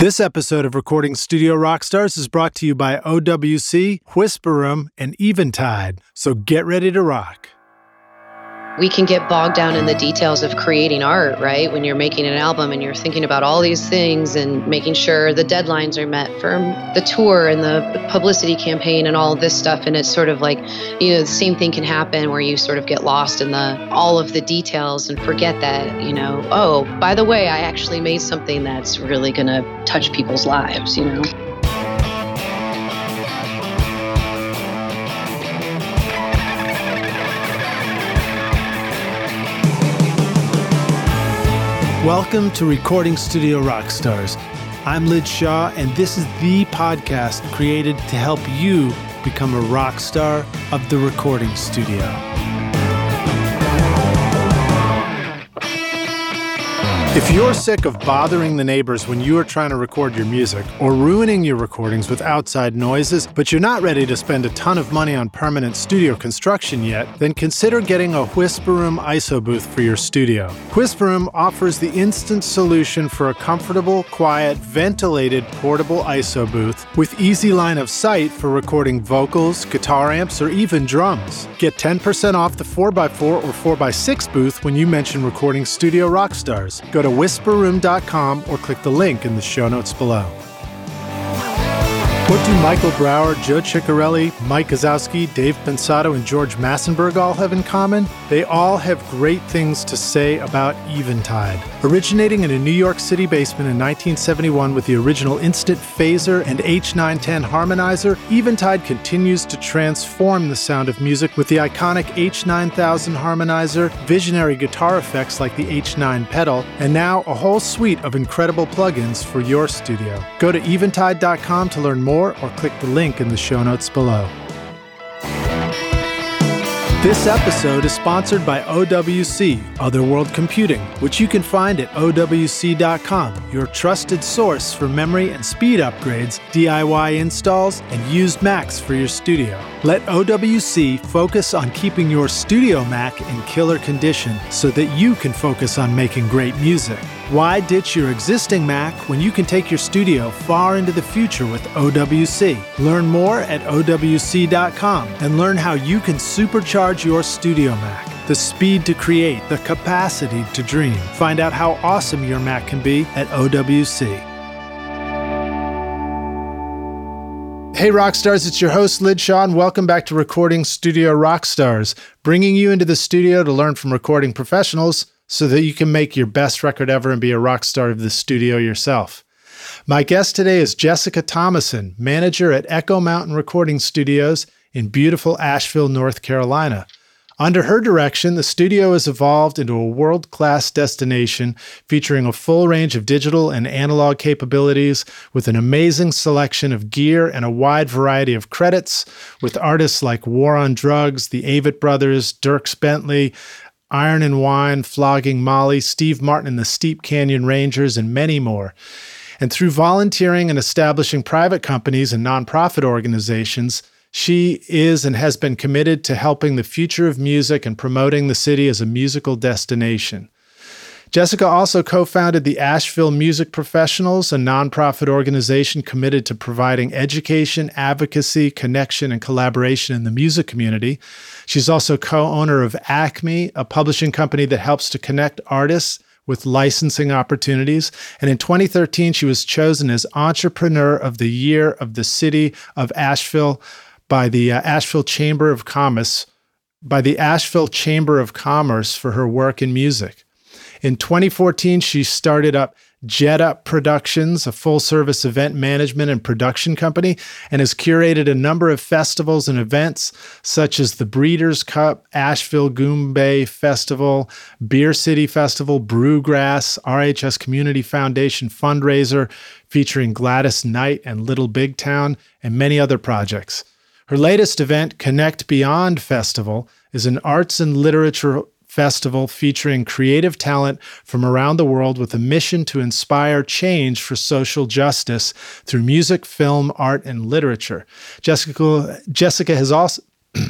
This episode of Recording Studio Rockstars is brought to you by OWC, Whisper Room, and Eventide. So get ready to rock we can get bogged down in the details of creating art, right? When you're making an album and you're thinking about all these things and making sure the deadlines are met for the tour and the publicity campaign and all this stuff. And it's sort of like, you know, the same thing can happen where you sort of get lost in the all of the details and forget that, you know, oh, by the way, I actually made something that's really going to touch people's lives, you know? Welcome to Recording Studio Rockstars. I'm Lij Shaw, and this is the podcast created to help you become a rock star of the recording studio. If you're sick of bothering the neighbors when you are trying to record your music or ruining your recordings with outside noises, but you're not ready to spend a ton of money on permanent studio construction yet, then consider getting a Whisper Room ISO booth for your studio. Whisper Room offers the instant solution for a comfortable, quiet, ventilated portable ISO booth with easy line of sight for recording vocals, guitar amps, or even drums. Get 10% off the 4x4 or 4x6 booth when you mention Recording Studio Rockstars. Go to whisperroom.com or click the link in the show notes below. What do Michael Brauer, Joe Chiccarelli, Mick Guzauski, Dave Pensado, and George Massenburg all have in common? They all have great things to say about Eventide. Originating in a New York City basement in 1971 with the original Instant Phaser and H910 harmonizer, Eventide continues to transform the sound of music with the iconic H9000 harmonizer, visionary guitar effects like the H9 pedal, and now a whole suite of incredible plugins for your studio. Go to eventide.com to learn more or click the link in the show notes below. This episode is sponsored by OWC, Otherworld Computing, which you can find at OWC.com, your trusted source for memory and speed upgrades, DIY installs, and used Macs for your studio. Let OWC focus on keeping your studio Mac in killer condition so that you can focus on making great music. Why ditch your existing Mac when you can take your studio far into the future with OWC? Learn more at OWC.com and learn how you can supercharge your studio Mac. The speed to create, the capacity to dream. Find out how awesome your Mac can be at OWC. Hey, Rockstars, it's your host, Lij Shaw, and welcome back to Recording Studio Rockstars, bringing you into the studio to learn from recording professionals so that you can make your best record ever and be a rock star of the studio yourself. My guest today is Jessica Tomasin, manager at Echo Mountain Recording Studios in beautiful Asheville, North Carolina. Under her direction, the studio has evolved into a world class destination featuring a full range of digital and analog capabilities with an amazing selection of gear and a wide variety of credits with artists like War on Drugs, the Avett Brothers, Dierks Bentley, Iron and Wine, Flogging Molly, Steve Martin and the Steep Canyon Rangers, and many more. And through volunteering and establishing private companies and nonprofit organizations, she is and has been committed to helping the future of music and promoting the city as a musical destination. Jessica also co founded the Asheville Music Professionals, a nonprofit organization committed to providing education, advocacy, connection, and collaboration in the music community. She's also co owner of Acme, a publishing company that helps to connect artists with licensing opportunities. And in 2013, she was chosen as Entrepreneur of the Year of the City of Asheville by the uh, Asheville Chamber of Commerce by the Asheville Chamber of Commerce for her work in music. In 2014, she started up Jet Up Productions, a full service event management and production company, and has curated a number of festivals and events such as the Breeders' Cup, Asheville Goombay Festival, Beer City Festival, Brewgrass, RHS Community Foundation fundraiser featuring Gladys Knight and Little Big Town, and many other projects. Her latest event, Connect Beyond Festival, is an arts and literature festival featuring creative talent from around the world with a mission to inspire change for social justice through music, film, art, and literature. Jessica, Jessica has also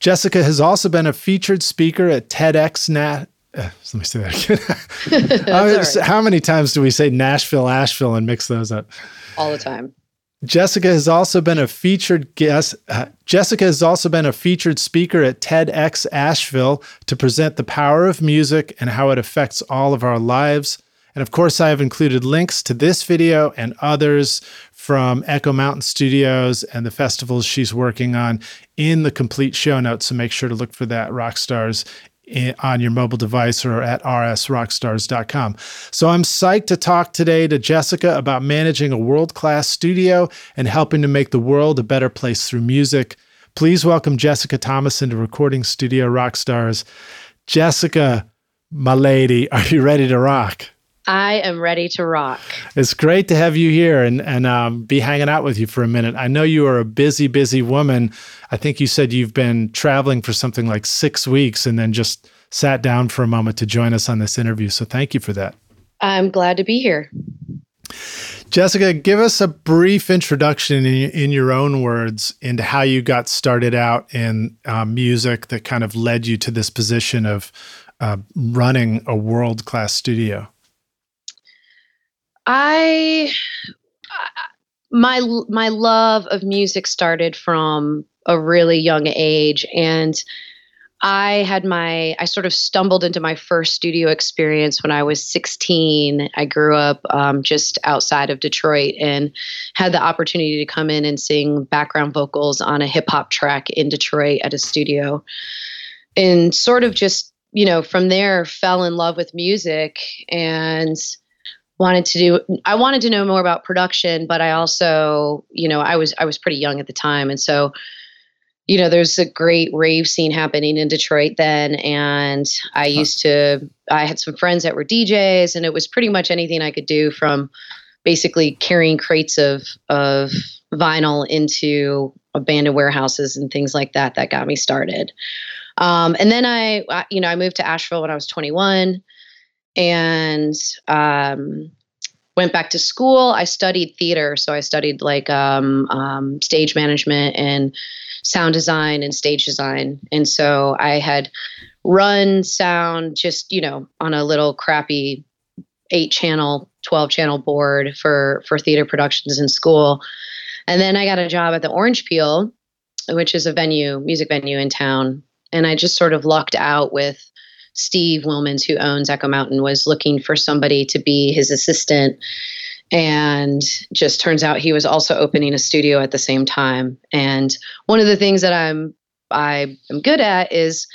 Jessica has also been a featured speaker at TEDx Nat Uh, let me say that again. right. How many times do we say Nashville, Asheville, and mix those up? All the time. Jessica has also been a featured guest. Uh, Jessica has also been a featured speaker at TEDx Asheville to present the power of music and how it affects all of our lives. And of course, I have included links to this video and others from Echo Mountain Studios and the festivals she's working on in the complete show notes. So make sure to look for that, Rockstars, on your mobile device or at rsrockstars.com. So I'm psyched to talk today to Jessica about managing a world class studio and helping to make the world a better place through music. Please welcome Jessica Tomasin to Recording Studio Rockstars. Jessica, my lady, are you ready to rock? I am ready to rock. It's great to have you here and and um, be hanging out with you for a minute. I know you are a busy, busy woman. I think you said you've been traveling for something like six weeks and then just sat down for a moment to join us on this interview. So thank you for that. I'm glad to be here. Jessica, give us a brief introduction in, in your own words into how you got started out in uh, music that kind of led you to this position of uh, running a world class studio. I my my love of music started from a really young age and I had my, I sort of stumbled into my first studio experience when I was 16. I grew up um, just outside of Detroit and had the opportunity to come in and sing background vocals on a hip hop track in Detroit at a studio. And sort of just, you know, from there fell in love with music and wanted to do I wanted to know more about production, but I also, you know, I was I was pretty young at the time. And so you know, there's a great rave scene happening in Detroit then. And I used to I had some friends that were DJs and it was pretty much anything I could do from basically carrying crates of of vinyl into abandoned warehouses and things like that that got me started. Um, and then I, I, you know, I moved to Asheville when I was 21 and um, went back to school. I studied theater, so I studied like um, um, stage management and sound design and stage design. And so I had run sound just you know on a little crappy eight channel, twelve channel board for for theater productions in school. And then I got a job at the Orange Peel, which is a venue, music venue in town. And I just sort of lucked out with Steve Wilmans, who owns Echo Mountain, was looking for somebody to be his assistant. And just turns out he was also opening a studio at the same time. And one of the things that I'm I am good at is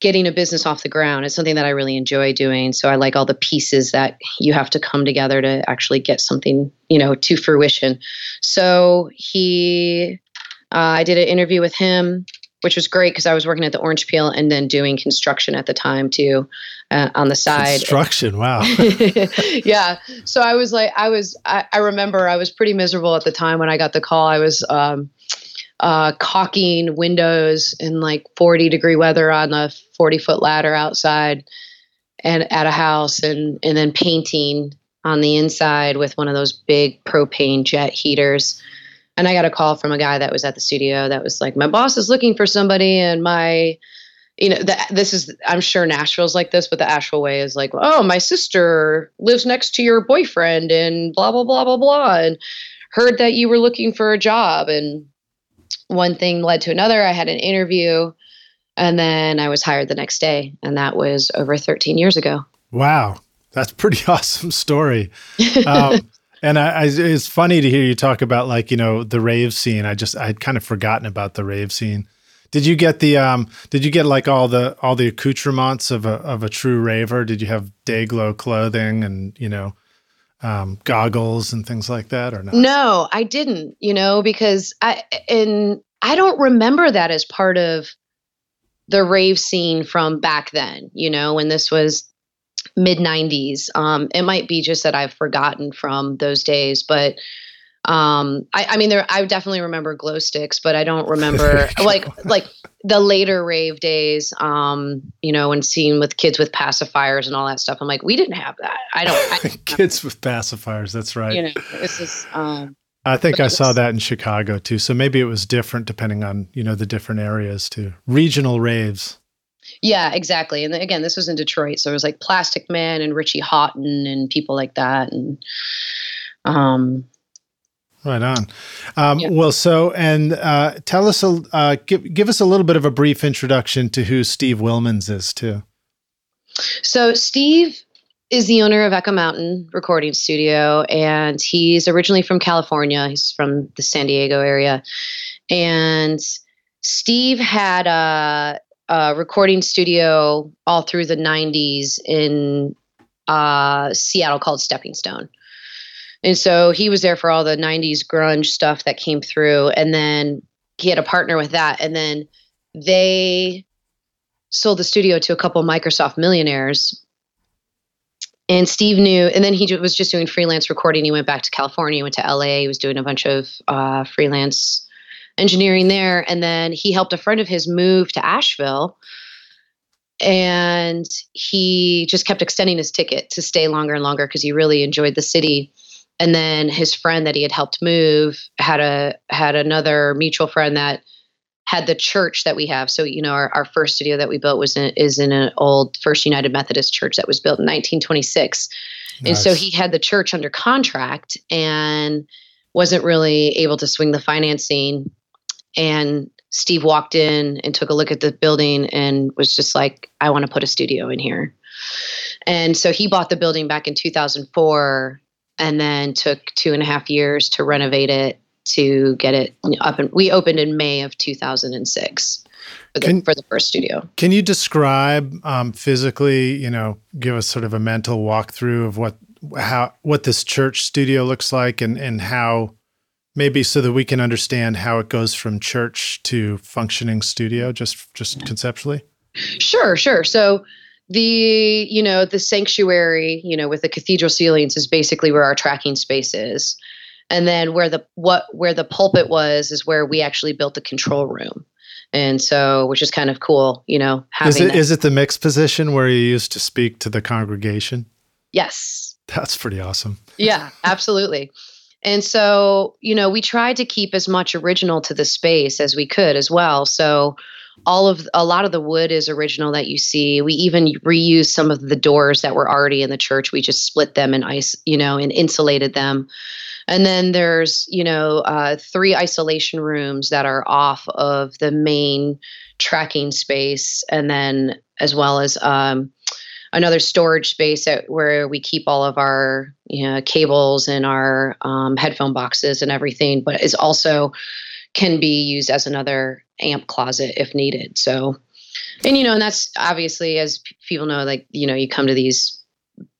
getting a business off the ground. It's something that I really enjoy doing. So I like all the pieces that you have to come together to actually get something, you know, to fruition. So he, uh, I did an interview with him which was great because I was working at the Orange Peel and then doing construction at the time too uh, on the side. Construction, wow. yeah. So I was like, I was, I, I, remember I was pretty miserable at the time when I got the call. I was um, uh, caulking windows in like 40 degree weather on a 40 foot ladder outside and at a house and, and then painting on the inside with one of those big propane jet heaters and I got a call from a guy that was at the studio that was like, my boss is looking for somebody, and my, you know, that this is, I'm sure Nashville's like this, but the Asheville way is like, oh, my sister lives next to your boyfriend, and blah blah blah blah blah, and heard that you were looking for a job, and one thing led to another. I had an interview, and then I was hired the next day, and that was over 13 years ago. Wow, that's pretty awesome story. Um, and I, I, it's funny to hear you talk about like you know the rave scene. I just I'd kind of forgotten about the rave scene. Did you get the um? Did you get like all the all the accoutrements of a of a true raver? Did you have day glow clothing and you know um, goggles and things like that or not? No, I didn't. You know because I and I don't remember that as part of the rave scene from back then. You know when this was mid 90s. Um, it might be just that I've forgotten from those days, but um, I, I, mean, there I definitely remember glow sticks, but I don't remember like like the later rave days. Um, you know, and seeing with kids with pacifiers and all that stuff. I'm like, we didn't have that. I don't. I kids with pacifiers. That's right. You know, this is. Um, I think I saw that in Chicago too. So maybe it was different depending on you know the different areas too. Regional raves. Yeah, exactly. And again, this was in Detroit, so it was like Plastikman and Richie Hawtin and people like that, and um, Right on. Um, yeah. Well, so and uh, tell us a uh, give give us a little bit of a brief introduction to who Steve Wilmans is too. So Steve is the owner of Echo Mountain Recording Studio, and he's originally from California. He's from the San Diego area, and Steve had a, a recording studio all through the '90s in uh, Seattle called Stepping Stone. And so he was there for all the 90s grunge stuff that came through. And then he had a partner with that. And then they sold the studio to a couple Microsoft millionaires. And Steve knew, and then he was just doing freelance recording. He went back to California, went to LA, he was doing a bunch of uh, freelance engineering there. And then he helped a friend of his move to Asheville. And he just kept extending his ticket to stay longer and longer because he really enjoyed the city and then his friend that he had helped move had a had another mutual friend that had the church that we have. So you know, our, our first studio that we built was in, is in an old First United Methodist church that was built in 1926, nice. and so he had the church under contract and wasn't really able to swing the financing. And Steve walked in and took a look at the building and was just like, "I want to put a studio in here." And so he bought the building back in 2004 and then took two and a half years to renovate it to get it up and we opened in may of 2006 for the, can, for the first studio can you describe um, physically you know give us sort of a mental walkthrough of what how what this church studio looks like and and how maybe so that we can understand how it goes from church to functioning studio just just conceptually? Sure sure. So the you know the sanctuary you know with the cathedral ceilings is basically where our tracking space is. And then where the what where the pulpit was is where we actually built the control room. And so which is kind of cool you know is it is it the mixed position where you used to speak to the congregation? Yes. That's pretty awesome. Yeah absolutely and so you know we tried to keep as much original to the space as we could as well so all of a lot of the wood is original that you see. We even reused some of the doors that were already in the church. We just split them and ice, you know, and insulated them. And then there's, you know, uh, three isolation rooms that are off of the main tracking space, and then as well as um, another storage space at, where we keep all of our you know, cables and our um, headphone boxes and everything, but is also can be used as another amp closet if needed. So, and you know, and that's obviously as people know, like you know, you come to these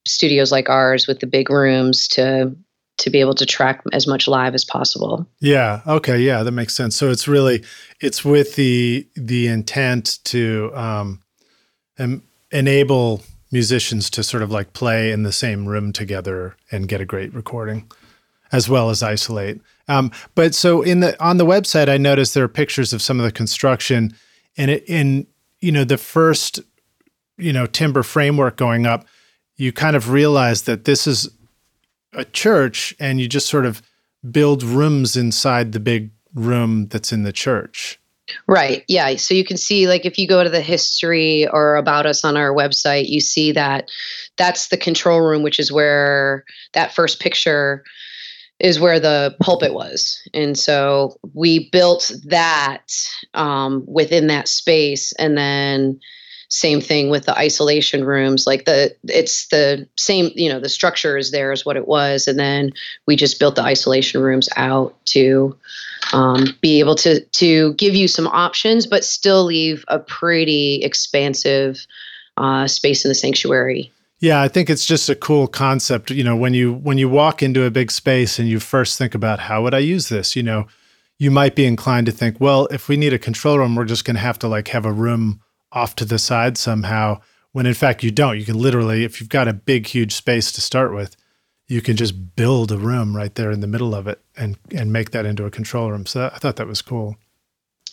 studios like ours with the big rooms to to be able to track as much live as possible. Yeah. Okay. Yeah, that makes sense. So it's really it's with the the intent to um, em- enable musicians to sort of like play in the same room together and get a great recording, as well as isolate. Um, but so in the on the website, I noticed there are pictures of some of the construction, and it, in you know the first you know timber framework going up, you kind of realize that this is a church, and you just sort of build rooms inside the big room that's in the church. Right. Yeah. So you can see, like, if you go to the history or about us on our website, you see that that's the control room, which is where that first picture is where the pulpit was. And so we built that um, within that space. And then same thing with the isolation rooms like the it's the same you know the structure is there as what it was and then we just built the isolation rooms out to um, be able to to give you some options but still leave a pretty expansive uh, space in the sanctuary yeah, I think it's just a cool concept. You know, when you when you walk into a big space and you first think about how would I use this, you know, you might be inclined to think, well, if we need a control room, we're just going to have to like have a room off to the side somehow. When in fact you don't. You can literally, if you've got a big, huge space to start with, you can just build a room right there in the middle of it and and make that into a control room. So that, I thought that was cool.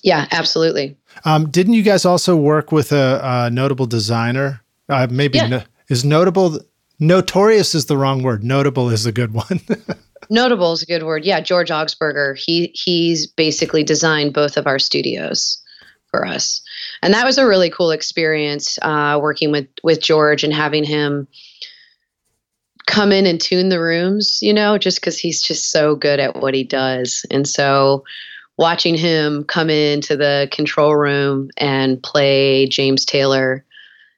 Yeah, absolutely. Um, didn't you guys also work with a, a notable designer? Uh, maybe yeah. no, is notable. Notorious is the wrong word. Notable is a good one. Notable is a good word. Yeah, George Augspurger. He he's basically designed both of our studios for us. and that was a really cool experience uh, working with with George and having him come in and tune the rooms, you know, just because he's just so good at what he does. And so watching him come into the control room and play James Taylor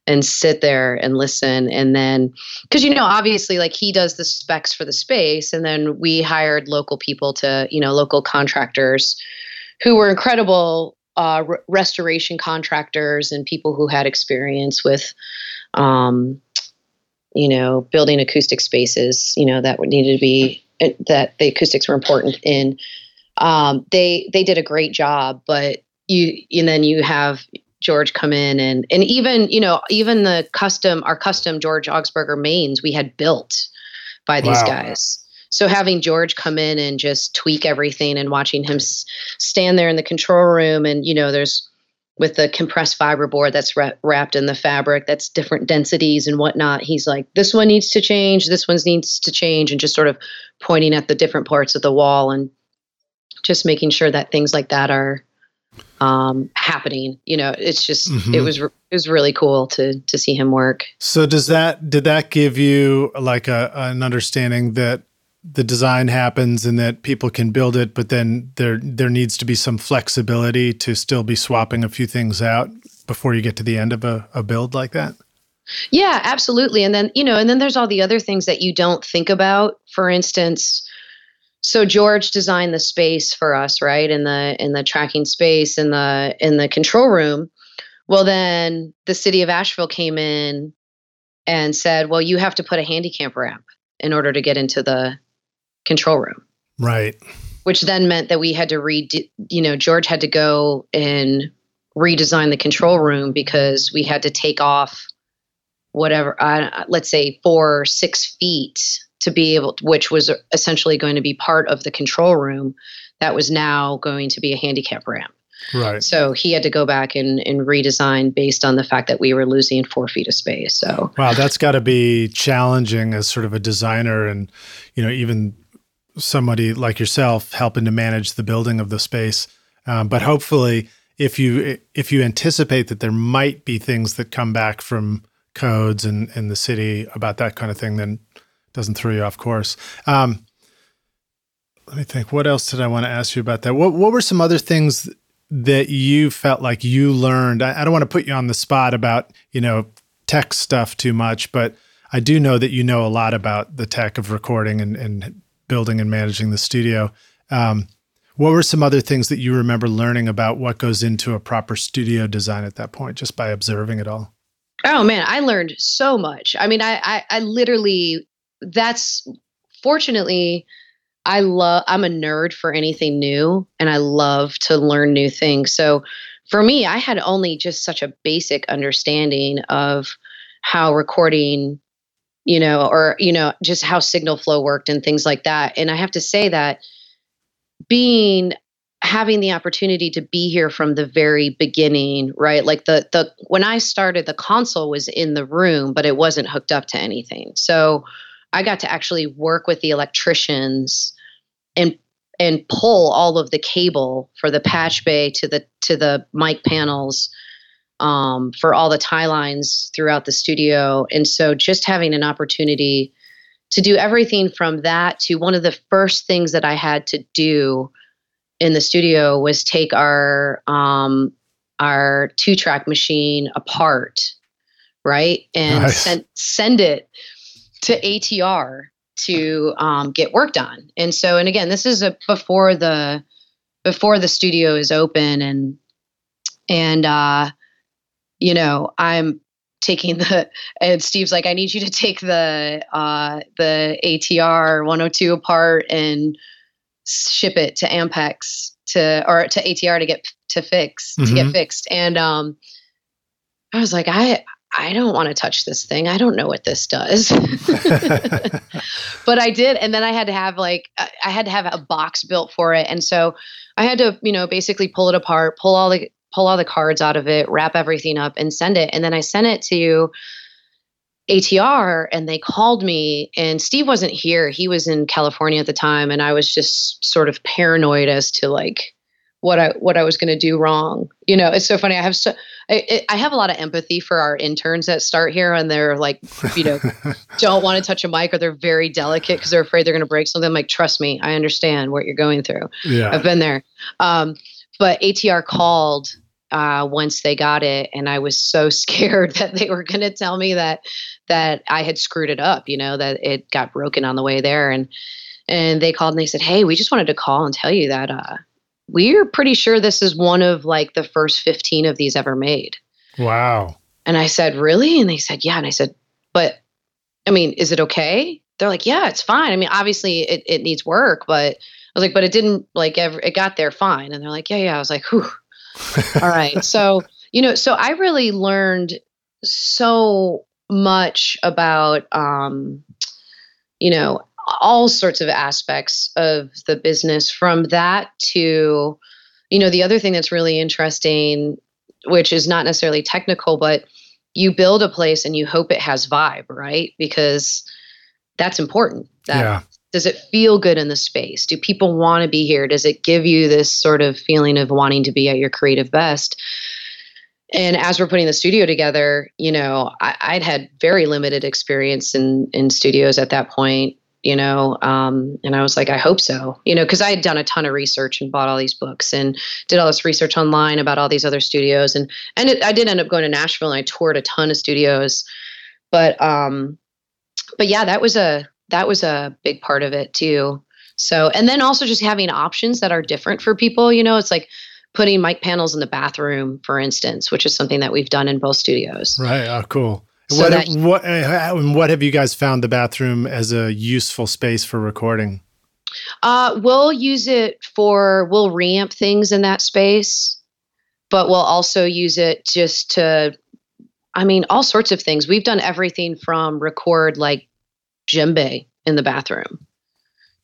and sit there and listen and then because you know obviously like he does the specs for the space and then we hired local people to you know local contractors who were incredible uh, restoration contractors and people who had experience with um, you know building acoustic spaces you know that would needed to be uh, that the acoustics were important in um, they they did a great job but you and then you have George come in and and even you know even the custom our custom George Augspurger mains we had built by these wow. guys. So having George come in and just tweak everything and watching him s- stand there in the control room and you know there's with the compressed fiber board that's ra- wrapped in the fabric that's different densities and whatnot he's like this one needs to change this one needs to change and just sort of pointing at the different parts of the wall and just making sure that things like that are um, happening. You know, it's just mm-hmm. it was it was really cool to to see him work. So does that did that give you like a an understanding that the design happens and that people can build it, but then there there needs to be some flexibility to still be swapping a few things out before you get to the end of a, a build like that? Yeah, absolutely. And then, you know, and then there's all the other things that you don't think about. For instance, so George designed the space for us, right? In the in the tracking space in the in the control room. Well, then the city of Asheville came in and said, "Well, you have to put a handicap ramp in order to get into the control room." Right. Which then meant that we had to read, you know, George had to go and redesign the control room because we had to take off whatever, uh, let's say four, six feet to be able to, which was essentially going to be part of the control room that was now going to be a handicap ramp right so he had to go back and, and redesign based on the fact that we were losing four feet of space so wow that's got to be challenging as sort of a designer and you know even somebody like yourself helping to manage the building of the space um, but hopefully if you if you anticipate that there might be things that come back from codes and, and the city about that kind of thing then doesn't throw you off course. Um, let me think. What else did I want to ask you about that? What What were some other things that you felt like you learned? I, I don't want to put you on the spot about you know tech stuff too much, but I do know that you know a lot about the tech of recording and, and building and managing the studio. Um, what were some other things that you remember learning about what goes into a proper studio design at that point, just by observing it all? Oh man, I learned so much. I mean, I, I, I literally that's fortunately I love I'm a nerd for anything new and I love to learn new things. So for me, I had only just such a basic understanding of how recording, you know, or you know, just how signal flow worked and things like that. And I have to say that being having the opportunity to be here from the very beginning right like the the when i started the console was in the room but it wasn't hooked up to anything so I got to actually work with the electricians and and pull all of the cable for the patch bay to the to the mic panels um, for all the tie lines throughout the studio. And so just having an opportunity to do everything from that to one of the first things that I had to do in the studio was take our um, our two track machine apart, right, and nice. send send it to ATR to um, get worked on. And so, and again, this is a, before the before the studio is open, and and uh, you know, I'm taking the and Steve's like, I need you to take the uh, the ATR 102 apart and ship it to Ampex to or to ATR to get to fix mm-hmm. to get mm-hmm. fixed. And um, I was like, I I don't want to touch this thing. I don't know what this does. but I did. And then I had to have like, I had to have a box built for it. And so I had to, you know, basically pull it apart, pull all the, pull all the cards out of it, wrap everything up and send it. And then I sent it to ATR and they called me and Steve wasn't here. He was in California at the time. And I was just sort of paranoid as to like, what I what I was going to do wrong. You know, it's so funny. I have so I, I have a lot of empathy for our interns that start here and they're like, you know, don't want to touch a mic or they're very delicate because they're afraid they're going to break something. I'm like, trust me, I understand what you're going through. Yeah. I've been there. Um, but ATR called uh, once they got it, and I was so scared that they were going to tell me that that I had screwed it up. You know, that it got broken on the way there, and and they called and they said, "Hey, we just wanted to call and tell you that uh, we're pretty sure this is one of like the first 15 of these ever made. Wow. And I said, Really? And they said, Yeah. And I said, But I mean, is it okay? They're like, Yeah, it's fine. I mean, obviously it, it needs work, but I was like, But it didn't like ever, it got there fine. And they're like, Yeah, yeah. I was like, Whew. All right. So, you know, so I really learned so much about, um, you know, all sorts of aspects of the business from that to you know the other thing that's really interesting which is not necessarily technical but you build a place and you hope it has vibe right because that's important that, yeah. Does it feel good in the space? Do people want to be here? Does it give you this sort of feeling of wanting to be at your creative best? And as we're putting the studio together you know I, would had very limited experience in in studios at that point you know um, and i was like i hope so you know because i had done a ton of research and bought all these books and did all this research online about all these other studios and and it, i did end up going to nashville and i toured a ton of studios. But um but yeah that was a that was a big part of it too so and then also just having options that are different for people you know it's like putting mic panels in the bathroom for instance which is something that we've done in both studios right oh cool so what, that- what, uh, what have you guys found the bathroom as a useful space for recording? Uh, we'll use it for we'll reamp things in that space, but we'll also use it just to, I mean, all sorts of things. We've done everything from record like djembe in the bathroom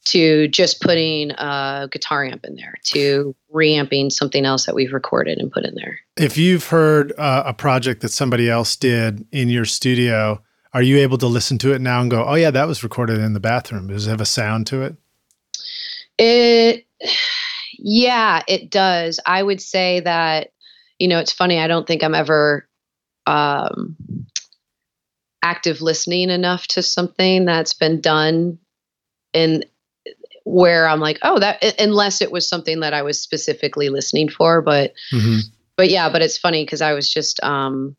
to just putting a guitar amp in there to reamping something else that we've recorded and put in there. If you've heard uh, a project that somebody else did in your studio, are you able to listen to it now and go, "Oh yeah, that was recorded in the bathroom"? Does it have a sound to it? It yeah, it does. I would say that you know, it's funny, I don't think I'm ever um active listening enough to something that's been done in where I'm like, oh, that unless it was something that I was specifically listening for, but mm-hmm. but yeah, but it's funny because I was just um,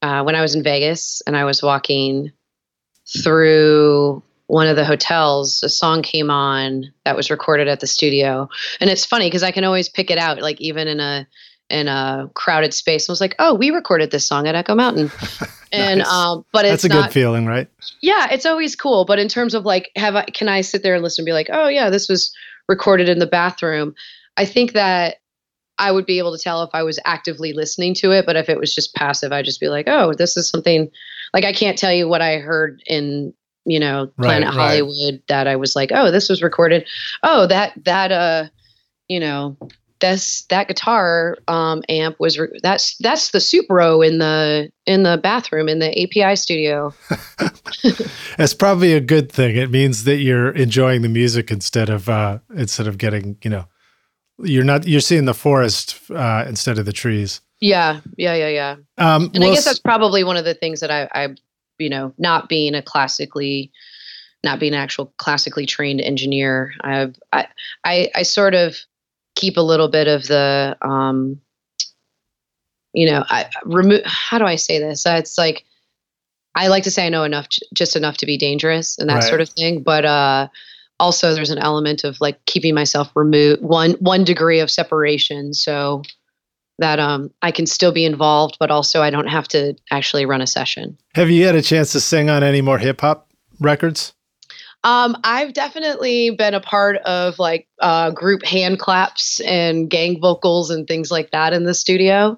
uh, when I was in Vegas and I was walking through one of the hotels, a song came on that was recorded at the studio, and it's funny because I can always pick it out, like even in a in a crowded space. I was like, oh, we recorded this song at Echo Mountain. And Nice. um, but it's That's a not, good feeling, right? yeah, it's always cool. But in terms of like, have I can I sit there and listen and be like, oh yeah, this was recorded in the bathroom? I think that I would be able to tell if I was actively listening to it, but if it was just passive, I'd just be like, oh, this is something like I can't tell you what I heard in you know Planet right. Hollywood that I was like, oh, this was recorded. Oh, that that uh, you know. This that guitar um, amp was re- that's that's the Supro in the in the bathroom in the API studio. That's probably a good thing. It means that you're enjoying the music instead of uh, instead of getting you know you're not you're seeing the forest uh, instead of the trees. Yeah, yeah, yeah, yeah. Um, And I guess that's probably one of the things that I, I, you know, not being a classically, not being an actual classically trained engineer, I've, I, I, I sort of keep a little bit of the, um, you know, I remove. How do I say this? Uh, it's like I like to say I know enough, just enough to be dangerous and that Right. sort of thing. But uh, also, there's an element of like keeping myself removed one one degree of separation, so that um I can still be involved, but also I don't have to actually run a session. have you had a chance to sing on any more hip hop records? Um, I've definitely been a part of like uh, group hand claps and gang vocals and things like that in the studio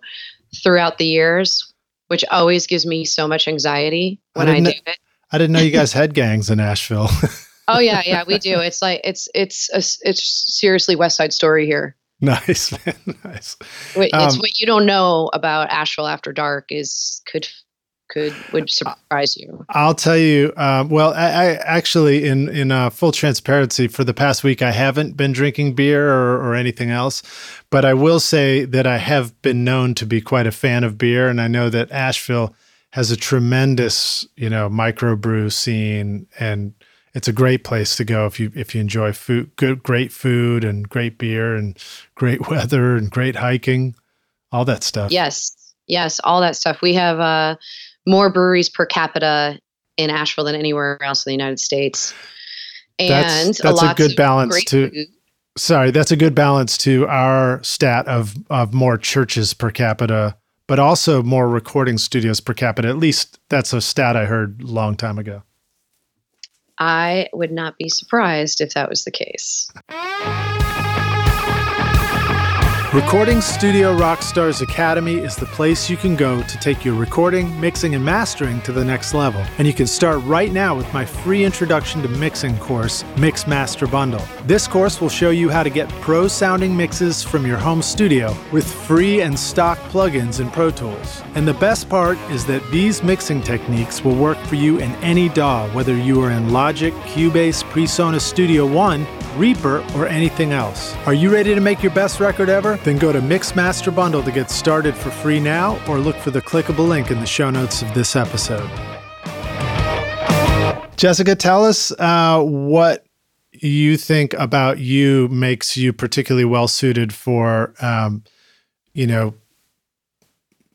throughout the years, which always gives me so much anxiety when I, didn't do it. I didn't know you guys had gangs in Nashville. Oh yeah, yeah, we do. It's like it's it's a, it's seriously West Side Story here. nice, man. nice. It's Um, what you don't know about Asheville After Dark is could could would surprise you? I'll tell you. Uh, well, I, I, actually, in in uh, full transparency, for the past week, I haven't been drinking beer or, or anything else, but I will say that I have been known to be quite a fan of beer, and I know that Asheville has a tremendous, you know, microbrew scene, and it's a great place to go if you if you enjoy food, good, great food, and great beer, and great weather, and great hiking, all that stuff. Yes, yes, all that stuff. We have uh, more breweries per capita in Asheville than anywhere else in the United States, and that's, that's a, a good balance to. Food. Sorry, that's a good balance to our stat of of more churches per capita but also more recording studios per capita. At least that's a stat I heard a long time ago. I would not be surprised if that was the case. Recording Studio Rockstars Academy is the place you can go to take your recording, mixing, and mastering to the next level. And you can start right now with my free introduction to mixing course, Mix Master Bundle. This course will show you how to get pro sounding mixes from your home studio with free and stock plugins in Pro Tools. And the best part is that these mixing techniques will work for you in any DAW, whether you are in Logic, Cubase, PreSonus Studio One, Reaper, or anything else. Are you ready to make your best record ever? Then go to Mixmaster Bundle to get started for free now, or look for the clickable link in the show notes of this episode. Jessica, tell us uh, what you think about you makes you particularly well suited for, um, you know,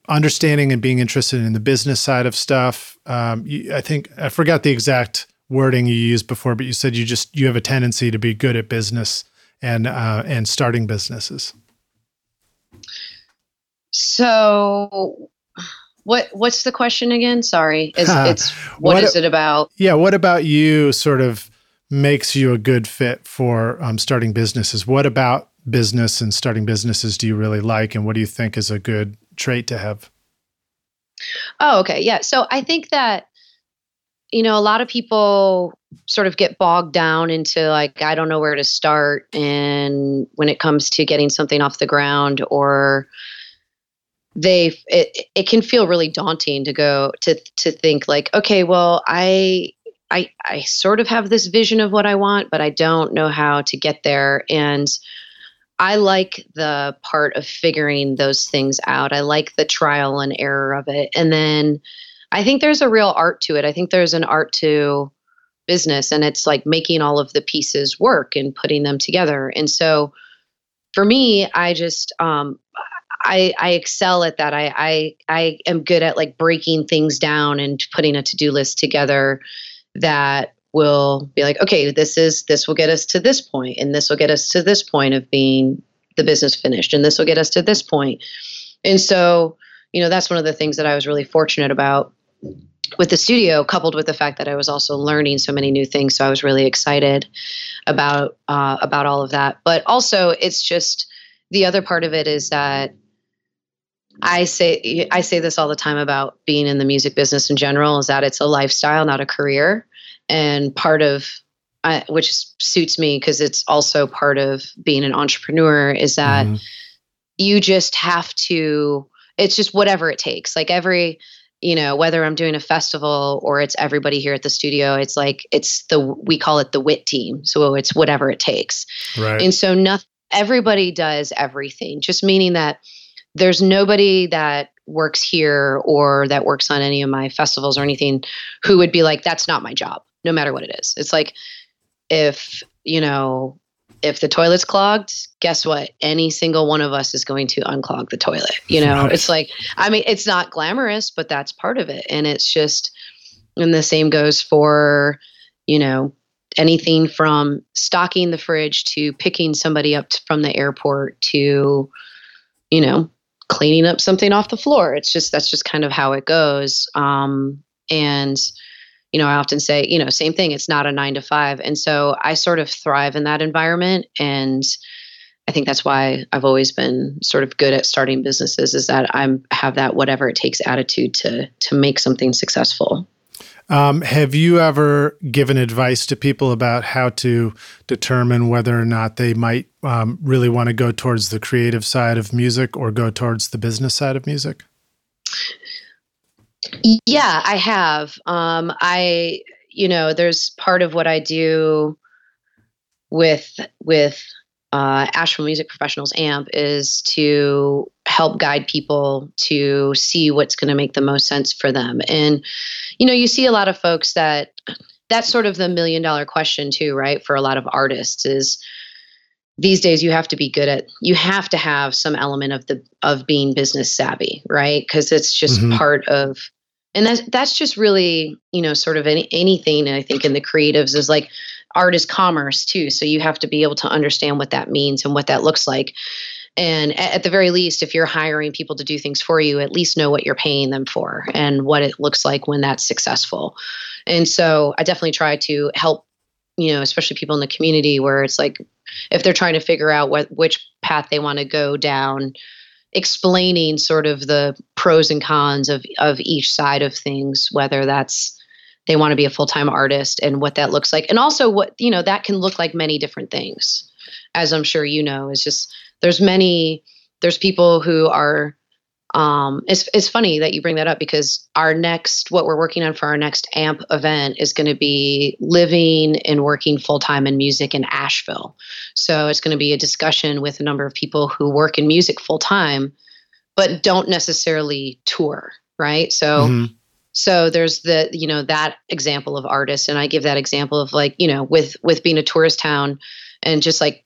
understanding and being interested in the business side of stuff. Um, you, I think I forgot the exact wording you used before, but you said you just you have a tendency to be good at business and uh, and starting businesses. So, what what's the question again? Sorry, is it's what, what is it about? Yeah, what about you? Sort of makes you a good fit for um, starting businesses. What about business and starting businesses do you really like, and what do you think is a good trait to have? Oh, okay, yeah. So I think that you know, a lot of people sort of get bogged down into like, I don't know where to start. And when it comes to getting something off the ground, or they, it, it can feel really daunting to go to, to think like, okay, well, I, I, I sort of have this vision of what I want, but I don't know how to get there. And I like the part of figuring those things out. I like the trial and error of it. And then, I think there's a real art to it. I think there's an art to business and it's like making all of the pieces work and putting them together. And so for me, I just um I, I excel at that. I, I I am good at like breaking things down and putting a to-do list together that will be like, okay, this is this will get us to this point, and this will get us to this point of being the business finished, and this will get us to this point. And so, you know, that's one of the things that I was really fortunate about with the studio, coupled with the fact that I was also learning so many new things, so I was really excited about uh, about all of that. But also, it's just the other part of it is that I say I say this all the time about being in the music business in general is that it's a lifestyle, not a career, and part of uh, which suits me because it's also part of being an entrepreneur is that mm-hmm. you just have to. It's just whatever it takes. Like every you know whether i'm doing a festival or it's everybody here at the studio it's like it's the we call it the wit team. So it's whatever it takes. Right. And so nothing everybody does everything just meaning that there's nobody that works here or that works on any of my festivals or anything who would be like that's not my job no matter what it is. It's like if you know if the toilet's clogged, guess what? Any single one of us is going to unclog the toilet. You know, right. it's like, I mean, it's not glamorous, but that's part of it. And it's just, and the same goes for, you know, anything from stocking the fridge to picking somebody up from the airport to, you know, cleaning up something off the floor. It's just, that's just kind of how it goes. Um, and, you know, I often say, you know, same thing, it's not a nine to five. And so I sort of thrive in that environment. And I think that's why I've always been sort of good at starting businesses is that I'm have that whatever it takes attitude to to make something successful. Um, have you ever given advice to people about how to determine whether or not they might um, really want to go towards the creative side of music or go towards the business side of music? Yeah, I have. Um, I, you know, there's part of what I do with with uh, Asheville Music Professionals AMP is to help guide people to see what's going to make the most sense for them. And, you know, you see a lot of folks that that's sort of the million dollar question, too, right? For a lot of artists is these days you have to be good at you have to have some element of the of being business savvy right because it's just mm-hmm. part of and that's that's just really you know sort of any, anything i think in the creatives is like art is commerce too. So you have to be able to understand what that means and what that looks like. And at the very least, if you're hiring people to do things for you, at least know what you're paying them for and what it looks like when that's successful. And so I definitely try to help, you know, especially people in the community where it's like if they're trying to figure out what which path they want to go down, explaining sort of the pros and cons of of each side of things, whether that's they want to be a full-time artist and what that looks like and also what you know that can look like many different things. As i'm sure you know it's just there's many there's people who are um, it's, it's funny that you bring that up because our next what we're working on for our next amp event is going to be living and working full-time in music in asheville. So it's going to be a discussion with a number of people who work in music full-time but don't necessarily tour right? So mm-hmm. so there's the you know that example of artists and i give that example of like you know with with being a tourist town and just like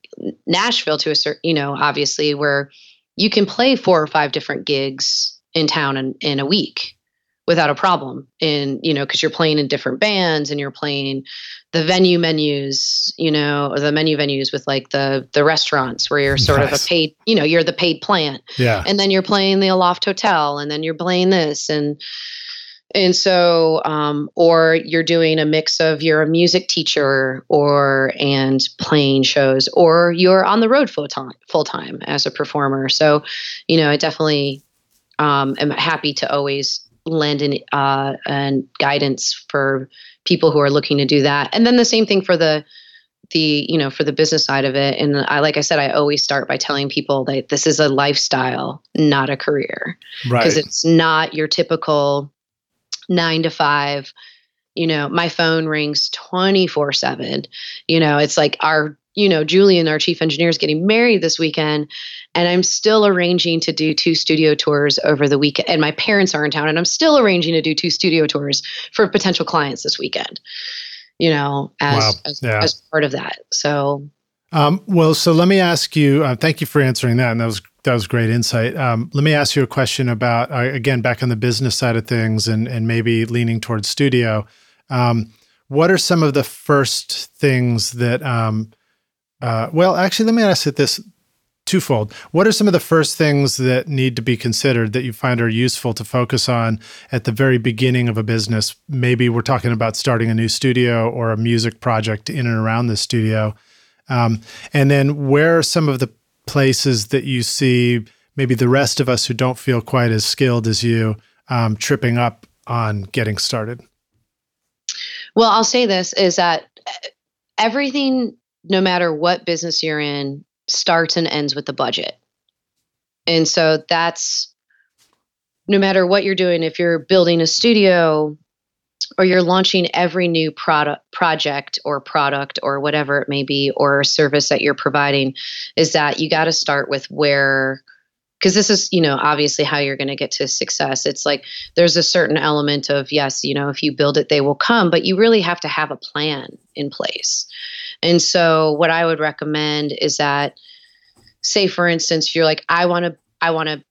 nashville to a certain you know obviously where you can play four or five different gigs in town in, in a week without a problem. In you know because you're playing in different bands and you're playing the venue menus you know or the menu venues with like the the restaurants where you're sort nice. of a paid you know you're the paid plant. Yeah. And then you're playing the aloft hotel and then you're playing this and and so, um, or you're doing a mix of you're a music teacher or and playing shows, or you're on the road full time, full time as a performer. So, you know, I definitely um, am happy to always lend in uh, and guidance for people who are looking to do that. And then the same thing for the the you know for the business side of it and i like i said i always start by telling people that this is a lifestyle not a career because right. it's not your typical nine to five. You know, my phone rings 24 7. You know, it's like our, you know, Julian, our chief engineer, is getting married this weekend. And I'm still arranging to do two studio tours over the weekend. And my parents are in town, and I'm still arranging to do two studio tours for potential clients this weekend, you know, as, wow. as, yeah. as part of that. So, um, well, so let me ask you. Uh, thank you for answering that, and that was that was great insight. Um, let me ask you a question about uh, again back on the business side of things, and and maybe leaning towards studio. Um, what are some of the first things that? Um, uh, well, actually, let me ask it this twofold. What are some of the first things that need to be considered that you find are useful to focus on at the very beginning of a business? Maybe we're talking about starting a new studio or a music project in and around the studio. Um, and then where are some of the places that you see maybe the rest of us who don't feel quite as skilled as you um, tripping up on getting started? Well, I'll say this is that everything, no matter what business you're in, starts and ends with the budget. And so that's no matter what you're doing, if you're building a studio, or you're launching every new product project or product or whatever it may be or service that you're providing is that you got to start with where because this is you know obviously how you're going to get to success. It's like there's a certain element of yes you know if you build it they will come but you really have to have a plan in place. And so what i would recommend is that say for instance you're like i want to i want to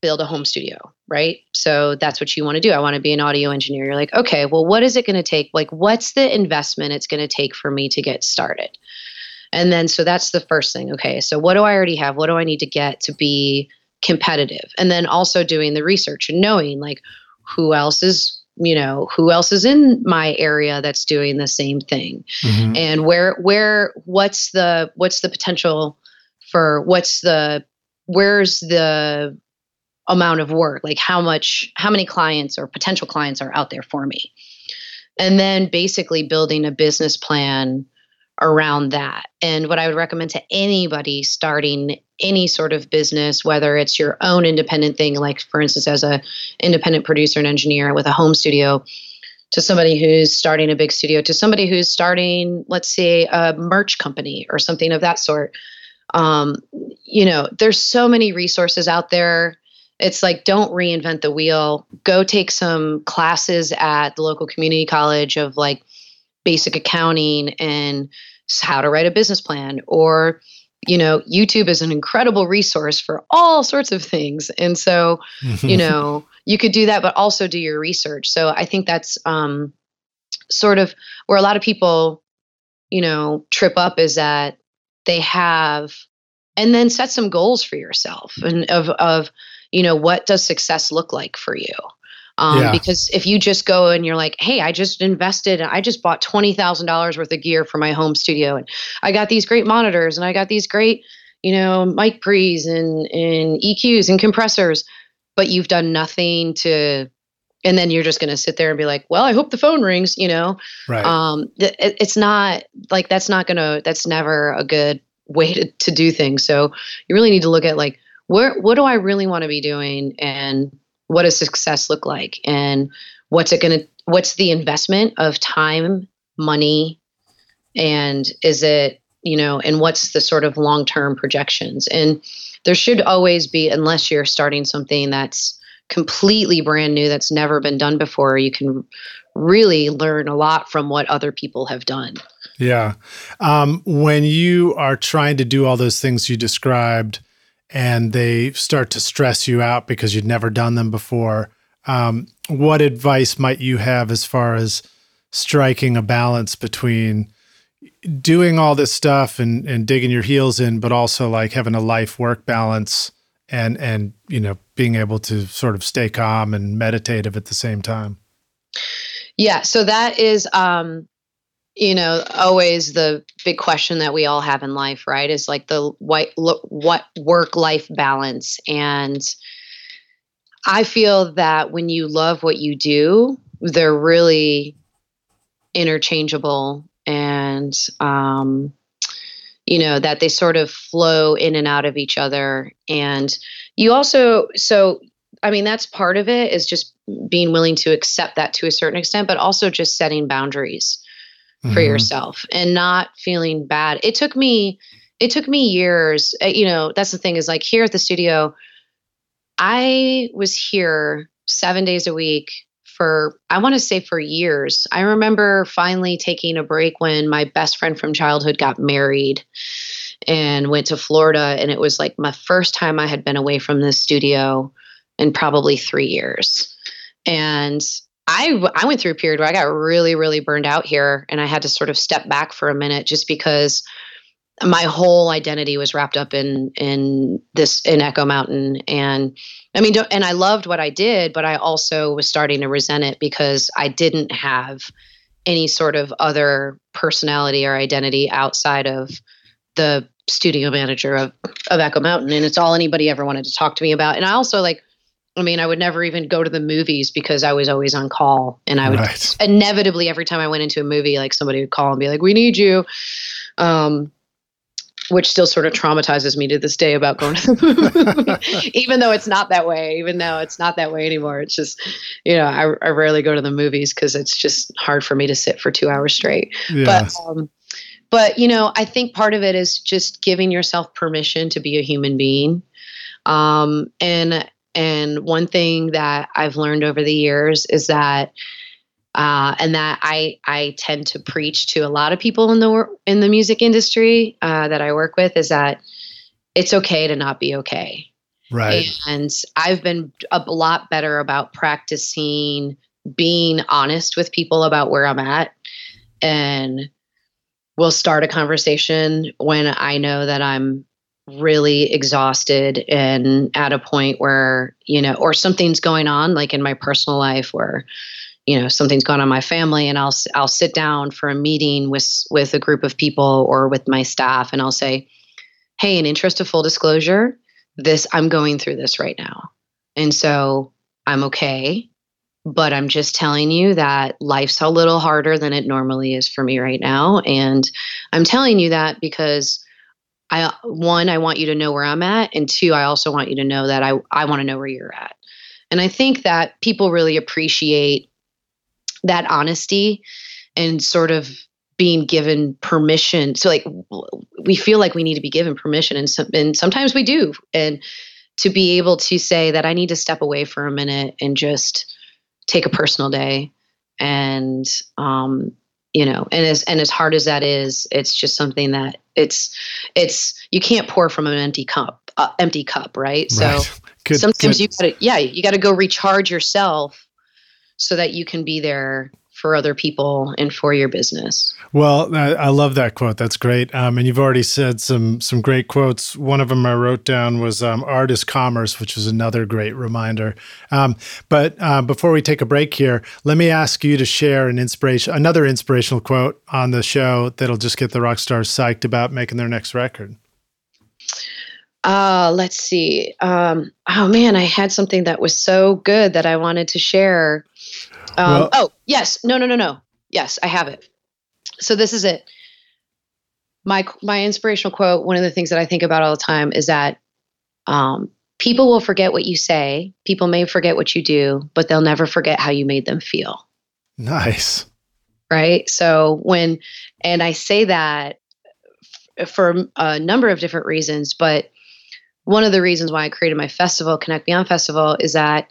build a home studio, right? So that's what you want to do. I want to be an audio engineer. You're like, okay, well, what is it going to take? Like, what's the investment it's going to take for me to get started? And then, so that's the first thing. Okay, so what do I already have? What do I need to get to be competitive? And then also doing the research and knowing like who else is you know who else is in my area that's doing the same thing mm-hmm. and where where what's the what's the potential for what's the where's the amount of work like how much how many clients or potential clients are out there for me and then basically building a business plan around that. And what I would recommend to anybody starting any sort of business, whether it's your own independent thing, like for instance, as a independent producer and engineer with a home studio, to somebody who's starting a big studio, to somebody who's starting, let's say, a merch company or something of that sort. Um, you know, there's so many resources out there. It's like don't reinvent the wheel. Go take some classes at the local community college of like basic accounting and how to write a business plan or you know youtube is an incredible resource for all sorts of things and so you know you could do that but also do your research so i think that's um, sort of where a lot of people you know trip up is that they have and then set some goals for yourself and of of you know what does success look like for you um, yeah. Because if you just go and you're like, hey, I just invested, I just bought $20,000 worth of gear for my home studio, and I got these great monitors, and I got these great, you know, mic pre's and, and EQs and compressors, but you've done nothing to, and then you're just going to sit there and be like, well, I hope the phone rings, you know? Right. Um, it, it's not like that's not going to, that's never a good way to, to do things. So you really need to look at like, where, what do I really want to be doing? And what does success look like? And what's it going to what's the investment of time money and is it you know and what's the sort of long-term projections? And there should always be unless you're starting something that's completely brand new that's never been done before you can really learn a lot from what other people have done. Yeah. Um, when you are trying to do all those things you described and they start to stress you out because you'd never done them before. Um, what advice might you have as far as striking a balance between doing all this stuff and, and digging your heels in, but also like having a life work balance and and you know being able to sort of stay calm and meditative at the same time? Yeah, so that is um, you know always the big question that we all have in life right is like the what what work life balance. And i feel that when you love what you do they're really interchangeable and um, you know that they sort of flow in and out of each other. And you also so i mean that's part of it is just being willing to accept that to a certain extent but also just setting boundaries mm-hmm. for yourself and not feeling bad. It took me it took me years, uh, you know, that's the thing is like here at the studio I was here 7 days a week for I want to say for years. I remember finally taking a break when my best friend from childhood got married and went to Florida and it was like my first time I had been away from the studio in probably 3 years. And I I went through a period where I got really really burned out here, and I had to sort of step back for a minute just because my whole identity was wrapped up in in this in Echo Mountain, and I mean, and I loved what I did, but I also was starting to resent it because I didn't have any sort of other personality or identity outside of the studio manager of of Echo Mountain, and it's all anybody ever wanted to talk to me about. And I also like I mean, I would never even go to the movies because I was always on call. And I would right. inevitably, every time I went into a movie, like somebody would call and be like, we need you. Um, which still sort of traumatizes me to this day about going to the movie, even though it's not that way, even though it's not that way anymore. It's just, you know, I, I rarely go to the movies because it's just hard for me to sit for two hours straight. But, um, but, you know, I think part of it is just giving yourself permission to be a human being. Um, and and one thing that I've learned over the years is that, uh, and that I I tend to preach to a lot of people in the in the music industry uh, that I work with is that it's okay to not be okay. Right. And I've been a lot better about practicing being honest with people about where I'm at and we'll start a conversation when I know that I'm really exhausted and at a point where you know or something's going on like in my personal life where you know something's going on in my family and I'll I'll sit down for a meeting with with a group of people or with my staff and I'll say hey in interest of full disclosure this I'm going through this right now and so I'm okay but I'm just telling you that life's a little harder than it normally is for me right now. And I'm telling you that because I, one, I want you to know where I'm at. And two, I also want you to know that I, I want to know where you're at. And I think that people really appreciate that honesty and sort of being given permission. So like we feel like we need to be given permission and, some, and sometimes we do. And to be able to say that I need to step away for a minute and just take a personal day and um, you know and as and as hard as that is it's just something that it's it's you can't pour from an empty cup uh, empty cup right, right. so good, sometimes good. you gotta yeah you gotta go recharge yourself so that you can be there for other people and for your business. Well, I, I love that quote. That's great. Um, and you've already said some some great quotes. One of them I wrote down was um, "Art is commerce," which is another great reminder. Um, but uh, before we take a break here, let me ask you to share an inspiration, another inspirational quote on the show that'll just get the rock stars psyched about making their next record. Uh, let's see. Um, oh man, I had something that was so good that I wanted to share. Um, well, oh, yes. No, no, no, no. Yes, I have it. So this is it. My my inspirational quote. One of the things that I think about all the time is that um, people will forget what you say. People may forget what you do, but they'll never forget how you made them feel. Nice. Right. So when, and I say that f- for a number of different reasons, but one of the reasons why I created my festival, Connect Beyond Festival, is that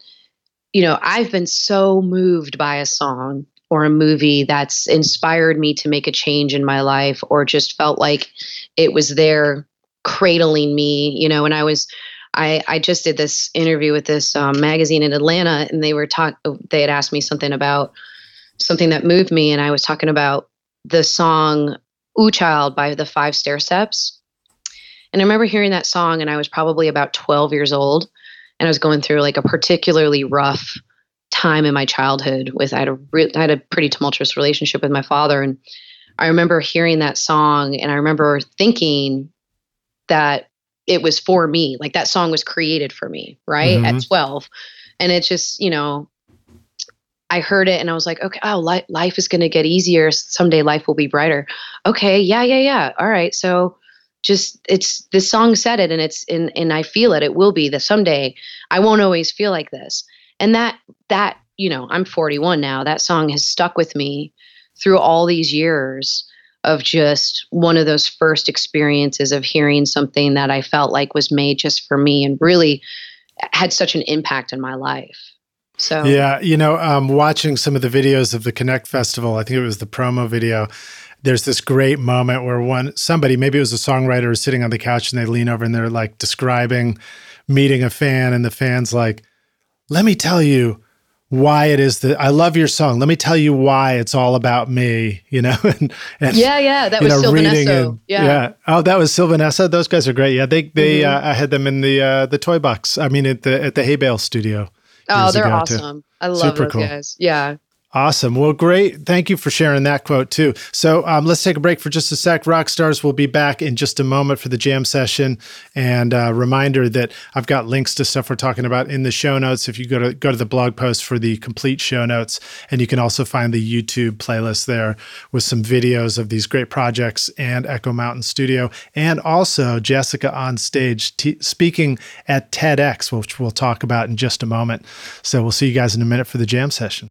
you know, I've been so moved by a song or a movie that's inspired me to make a change in my life or just felt like it was there cradling me, you know, and I was I, I just did this interview with this um, magazine in Atlanta, and they were talk. They had asked me something about something that moved me, and I was talking about the song "Ooh Child" by the Five Stairsteps. And I remember hearing that song, and I was probably about 12 years old and I was going through like a particularly rough time in my childhood with I had a re- I had a pretty tumultuous relationship with my father and I remember hearing that song and I remember thinking that it was for me like that song was created for me right mm-hmm. at 12 and it's just you know I heard it and I was like okay oh li- life is going to get easier. Someday life will be brighter. Okay yeah yeah yeah. All right so just it's this song said it and it's and and I feel it it will be that someday I won't always feel like this and that that you know I'm 41 now that song has stuck with me through all these years of just one of those first experiences of hearing something that I felt like was made just for me and really had such an impact in my life. So yeah, you know, um, watching some of the videos of the Connect Festival, I think it was the promo video there's this great moment where one somebody maybe it was a songwriter is sitting on the couch and they lean over and they're like describing meeting a fan and the fan's like let me tell you why it is that I love your song. Let me tell you why it's all about me, you know? and, and yeah, yeah, that was know, And, yeah. yeah. Oh, that was Sylvan Esso. Those guys are great. Yeah. They, they, mm-hmm. uh, I had them in the, uh, the toy box. I mean, at the, at the Hay Bale studio. Oh, they're awesome. Too. I love Super those cool. guys. Yeah. Awesome. Well, great. Thank you for sharing that quote too. So um, let's take a break for just a sec. Rockstars will be back in just a moment for the jam session. And uh, reminder that I've got links to stuff we're talking about in the show notes. If you go to go to the blog post for the complete show notes, and you can also find the YouTube playlist there with some videos of these great projects and Echo Mountain Studio, and also Jessica on stage t- speaking at TEDx, which we'll talk about in just a moment. So we'll see you guys in a minute for the jam session.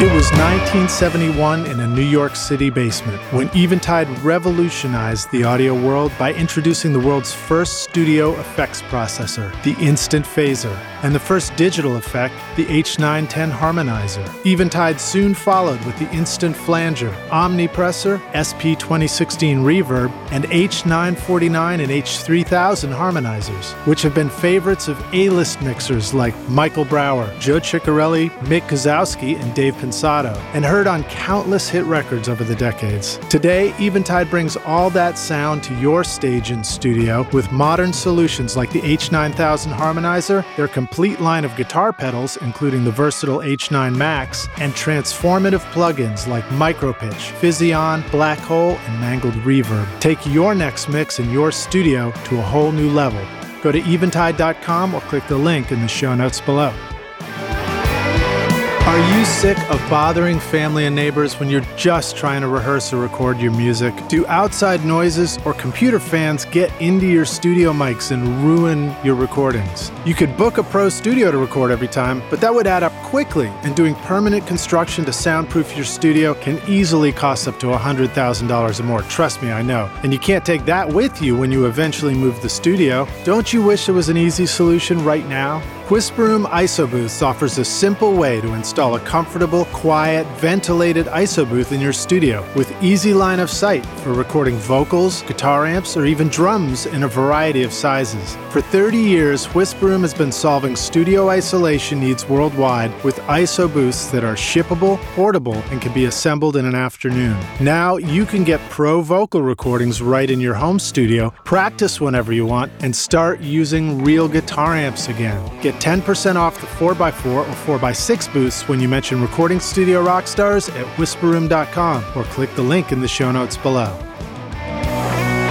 It was 1971 in a New York City basement when Eventide revolutionized the audio world by introducing the world's first studio effects processor, the Instant Phaser, and the first digital effect, the H910 Harmonizer. Eventide soon followed with the Instant Flanger, Omnipressor, SP2016 Reverb, and H949 and H3000 harmonizers, which have been favorites of A-list mixers like Michael Brauer, Joe Chiccarelli, Mick Guzauski, and Dave Pensado and heard on countless hit records over the decades. Today, Eventide brings all that sound to your stage and studio with modern solutions like the H9000 Harmonizer, their complete line of guitar pedals, including the versatile H9 Max, and transformative plugins like Micropitch, Physion, Black Hole, and Mangled Reverb. Take your next mix in your studio to a whole new level. Go to eventide.com or click the link in the show notes below. Are you sick of bothering family and neighbors when you're just trying to rehearse or record your music? Do outside noises or computer fans get into your studio mics and ruin your recordings? You could book a pro studio to record every time, but that would add up quickly, and doing permanent construction to soundproof your studio can easily cost up to $100,000 or more. Trust me, I know. And you can't take that with you when you eventually move the studio. Don't you wish there was an easy solution right now? Whisper ISO Booths offers a simple way to install a comfortable, quiet, ventilated ISO booth in your studio with easy line of sight for recording vocals, guitar amps, or even drums in a variety of sizes. For 30 years, Whisper has been solving studio isolation needs worldwide with ISO booths that are shippable, portable, and can be assembled in an afternoon. Now you can get pro vocal recordings right in your home studio, practice whenever you want, and start using real guitar amps again. Get Get 10% off the 4x4 or 4x6 booths when you mention Recording Studio Rockstars at whisperroom.com or click the link in the show notes below.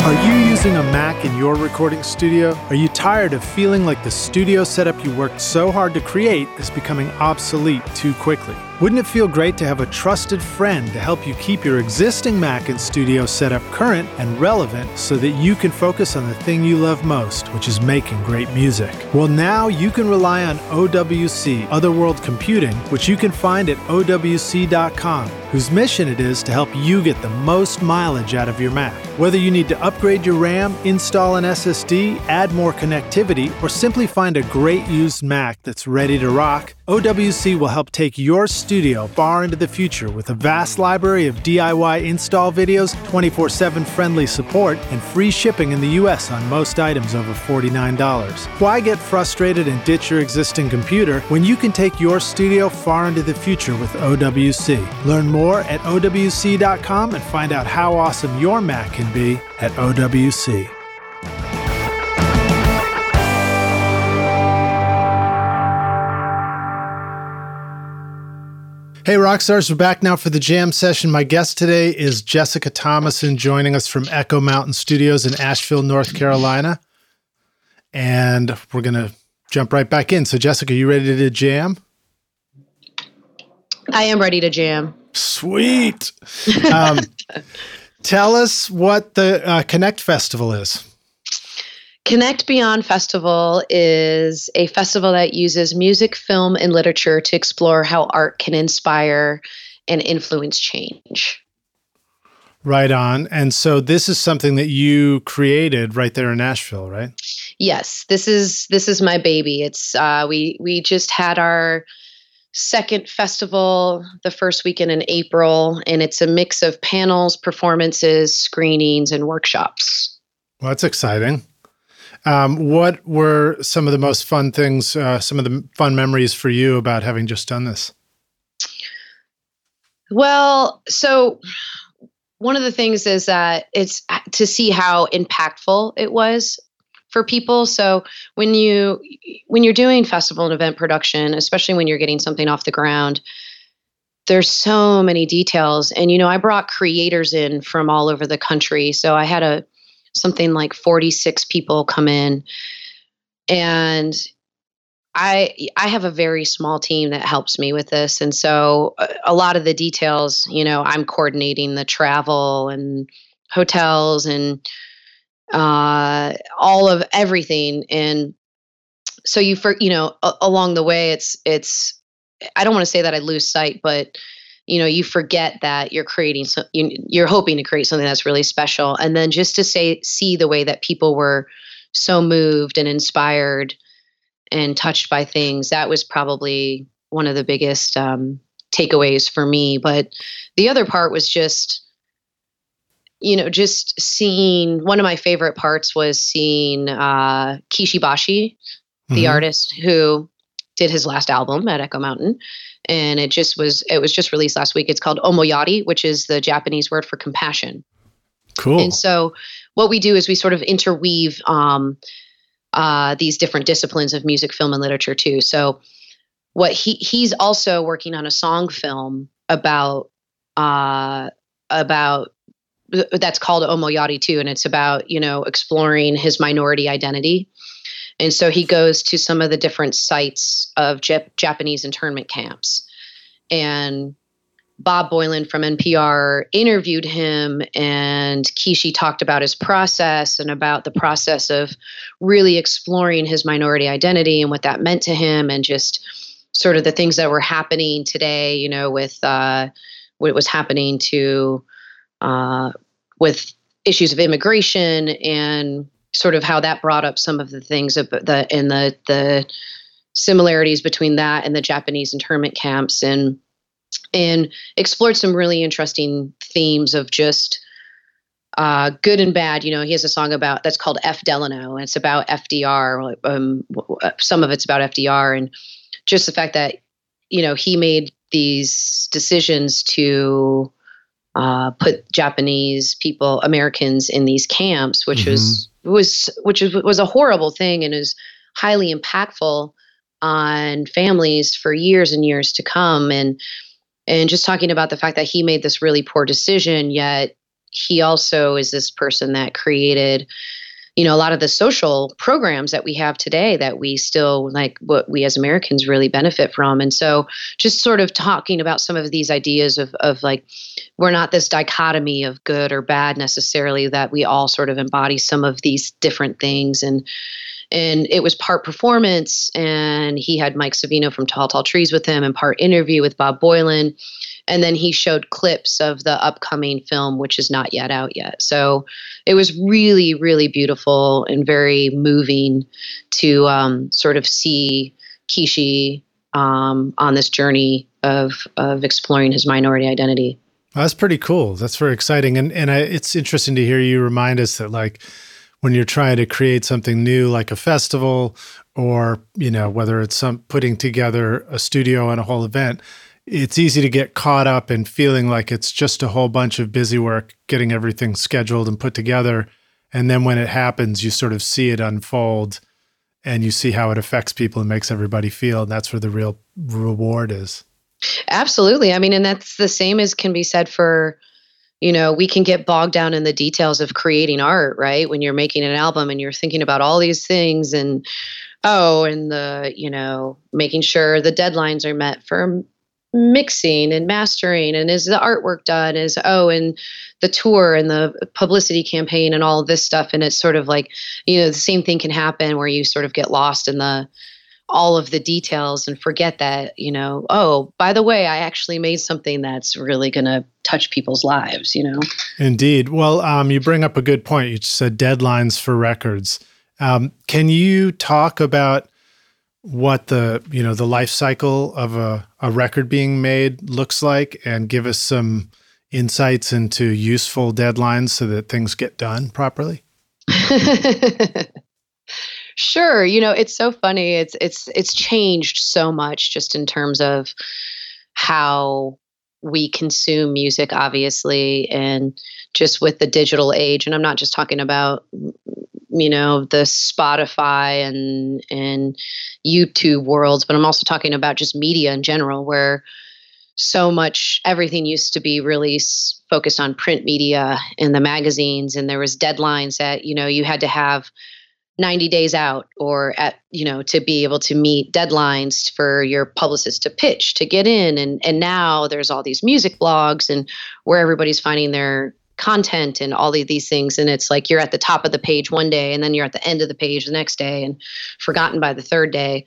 Are you using a Mac in your recording studio? Are you tired of feeling like the studio setup you worked so hard to create is becoming obsolete too quickly? Wouldn't it feel great to have a trusted friend to help you keep your existing Mac and studio setup current and relevant so that you can focus on the thing you love most, which is making great music? Well, now you can rely on OWC, Other World Computing, which you can find at OWC.com, whose mission it is to help you get the most mileage out of your Mac. Whether you need to upgrade your RAM, install an SSD, add more connectivity, or simply find a great used Mac that's ready to rock, OWC will help take your studio far into the future with a vast library of DIY install videos, 24 7 friendly support, and free shipping in the US on most items over $49. Why get frustrated and ditch your existing computer when you can take your studio far into the future with OWC? Learn more at OWC.com and find out how awesome your Mac can be at OWC. Hey, Rockstars, we're back now for the jam session. My guest today is Jessica Tomasin, joining us from Echo Mountain Studios in Asheville, North Carolina. And we're going to jump right back in. So, Jessica, you ready to jam? I am ready to jam. Sweet. Um, tell us what the uh, Connect Festival is. Connect Beyond Festival is a festival that uses music, film, and literature to explore how art can inspire and influence change. Right on. And so this is something that you created right there in Nashville, right? Yes, this is this is my baby. It's uh, we we just had our second festival the first weekend in April, and it's a mix of panels, performances, screenings, and workshops. Well, that's exciting. Um, what were some of the most fun things, uh, some of the fun memories for you about having just done this? Well, so one of the things is that it's to see how impactful it was for people. So when you when you're doing festival and event production especially when you're getting something off the ground there's so many details. And you know i brought creators in from all over the country. So i had a something like 46 people come in. And I I have a very small team that helps me with this. And so a, a lot of the details, you know, I'm coordinating the travel and hotels and uh, all of everything. And so you for you know a, along the way it's it's I don't want to say that I lose sight but you know you forget that you're creating so you're hoping to create something that's really special. And then just to say see the way that people were so moved and inspired and touched by things that was probably one of the biggest um, takeaways for me. But the other part was just you know just seeing one of my favorite parts was seeing uh, kishi bashi the mm-hmm. artist who did his last album at echo mountain and it just was it was just released last week. It's called Omoiyari, which is the Japanese word for compassion. Cool. And so what we do is we sort of interweave um, uh, these different disciplines of music, film, and literature too. So what he he's also working on a song film about uh, about that's called Omoiyari too, and it's about you know exploring his minority identity. And so he goes to some of the different sites of Jap- Japanese internment camps, and Bob Boilen from NPR interviewed him, and Kishi talked about his process and about the process of really exploring his minority identity and what that meant to him, and just sort of the things that were happening today, you know, with uh, what was happening to uh, with issues of immigration and sort of how that brought up some of the things of the and the the similarities between that and the Japanese internment camps and and explored some really interesting themes of just uh, good and bad. You know, he has a song about that's called F Delano, and it's about FDR. Um, some of it's about FDR, and just the fact that you know he made these decisions to uh, put Japanese people, Americans, in these camps, which mm-hmm. was was which was, was a horrible thing and is highly impactful on families for years and years to come. And and just talking about the fact that he made this really poor decision, yet he also is this person that created you know a lot of the social programs that we have today that we still like what we as americans really benefit from. And so just sort of talking about some of these ideas of, of like we're not this dichotomy of good or bad necessarily that we all sort of embody some of these different things. And and it was part performance and he had mike savino from tall tall trees with him and part interview with bob boilen and then he showed clips of the upcoming film which is not yet out yet. So it was really really beautiful and very moving to um, sort of see kishi um, on this journey of of exploring his minority identity. That's pretty cool. That's very exciting. And and I, it's interesting to hear you remind us that like when you're trying to create something new like a festival or you know whether it's some putting together a studio and a whole event it's easy to get caught up in feeling like it's just a whole bunch of busy work getting everything scheduled and put together. And then when it happens you sort of see it unfold and you see how it affects people and makes everybody feel. And that's where the real reward is. Absolutely. I mean and that's the same as can be said for you know we can get bogged down in the details of creating art right? When you're making an album and you're thinking about all these things and oh and the you know making sure the deadlines are met for mixing and mastering and is the artwork done is oh and the tour and the publicity campaign and all this stuff and it's sort of like you know the same thing can happen where you sort of get lost in the all of the details and forget that you know oh by the way i actually made something that's really going to touch people's lives you know? Indeed. Well um, you bring up a good point. You said deadlines for records. Um, can you talk about what the you know the life cycle of a, a record being made looks like and give us some insights into useful deadlines so that things get done properly? Sure. You know it's so funny. It's it's it's changed so much just in terms of how we consume music obviously and just with the digital age. And i'm not just talking about you know the Spotify and and YouTube worlds, but I'm also talking about just media in general, where so much everything used to be really focused on print media and the magazines, and there was deadlines that you know you had to have 90 days out or at you know to be able to meet deadlines for your publicist to pitch to get in and and now there's all these music blogs and where everybody's finding their content and all of these things. And it's like you're at the top of the page one day and then you're at the end of the page the next day and forgotten by the third day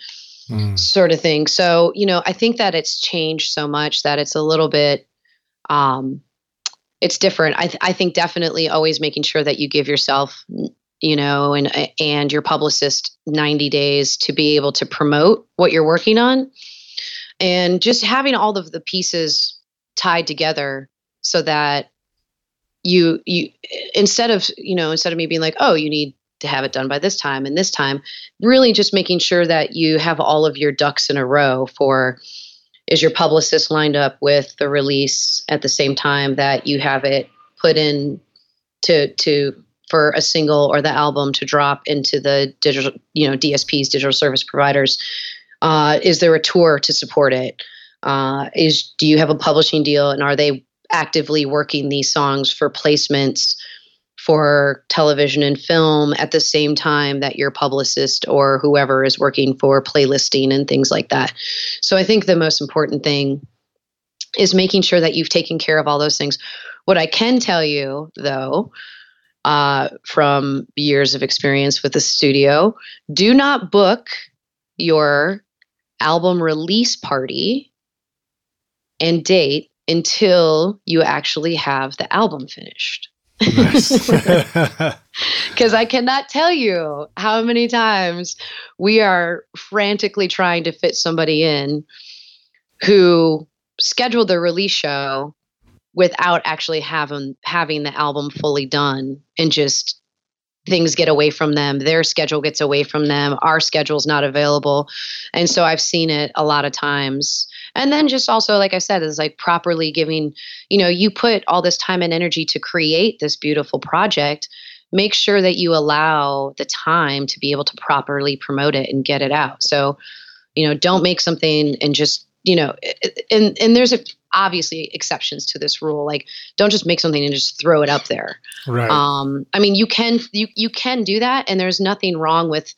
mm. sort of thing. So you know i think that it's changed so much that it's a little bit um it's different. I th- i think definitely always making sure that you give yourself you know and and your publicist 90 days to be able to promote what you're working on. And just having all of the pieces tied together so that you you instead of you know instead of me being like oh you need to have it done by this time and this time really just making sure that you have all of your ducks in a row for is your publicist lined up with the release at the same time that you have it put in to to for a single or the album to drop into the digital you know dsps digital service providers? Uh, is there a tour to support it? Uh, is do you have a publishing deal and are they actively working these songs for placements for television and film at the same time that your publicist or whoever is working for playlisting and things like that. So I think the most important thing is making sure that you've taken care of all those things. What I can tell you, though, uh, from years of experience with the studio, do not book your album release party and date until you actually have the album finished. Because I cannot tell you how many times we are frantically trying to fit somebody in who scheduled the release show without actually having having the album fully done and just things get away from them their schedule gets away from them our schedule's not available. And so i've seen it a lot of times. And then just also like i said is like properly giving you know you put all this time and energy to create this beautiful project make sure that you allow the time to be able to properly promote it and get it out. So you know don't make something and just you know and and there's a, obviously exceptions to this rule. Like don't just make something and just throw it up there. Right. Um i mean you can you you can do that and there's nothing wrong with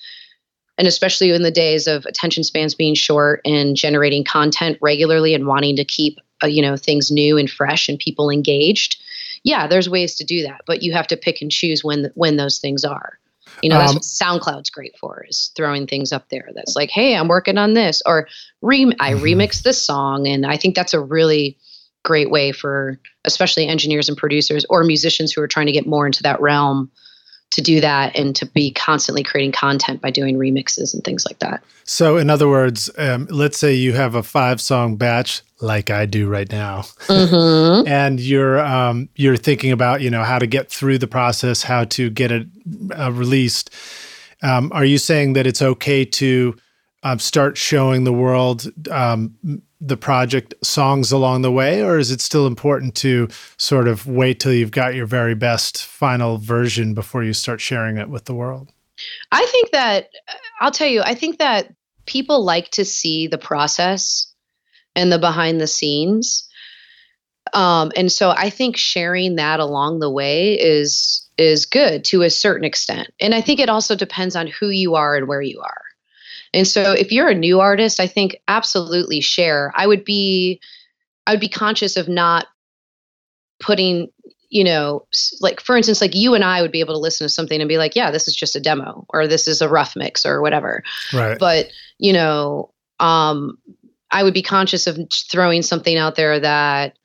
and especially in the days of attention spans being short and generating content regularly and wanting to keep uh, you know things new and fresh and people engaged. Yeah there's ways to do that but you have to pick and choose when when those things are you know that's um, what soundcloud's great for is throwing things up there that's like hey i'm working on this or re- i mm-hmm. remix this song and i think that's a really great way for especially engineers and producers or musicians who are trying to get more into that realm to do that and to be constantly creating content by doing remixes and things like that. So, in other words, um, let's say you have a five song batch like I do right now, mm-hmm. and you're um, you're thinking about you know how to get through the process, how to get it uh, released. Um, are you saying that it's okay to um, start showing the world um, the project songs along the way, or is it still important to sort of wait till you've got your very best final version before you start sharing it with the world? I think that I'll tell you, I think that people like to see the process and the behind the scenes. Um, and so I think sharing that along the way is is good to a certain extent. And I think it also depends on who you are and where you are. And so if you're a new artist, I think absolutely share. I would be I would be conscious of not putting you know like for instance like you and i would be able to listen to something and be like yeah this is just a demo or this is a rough mix or whatever right but you know um i would be conscious of throwing something out there that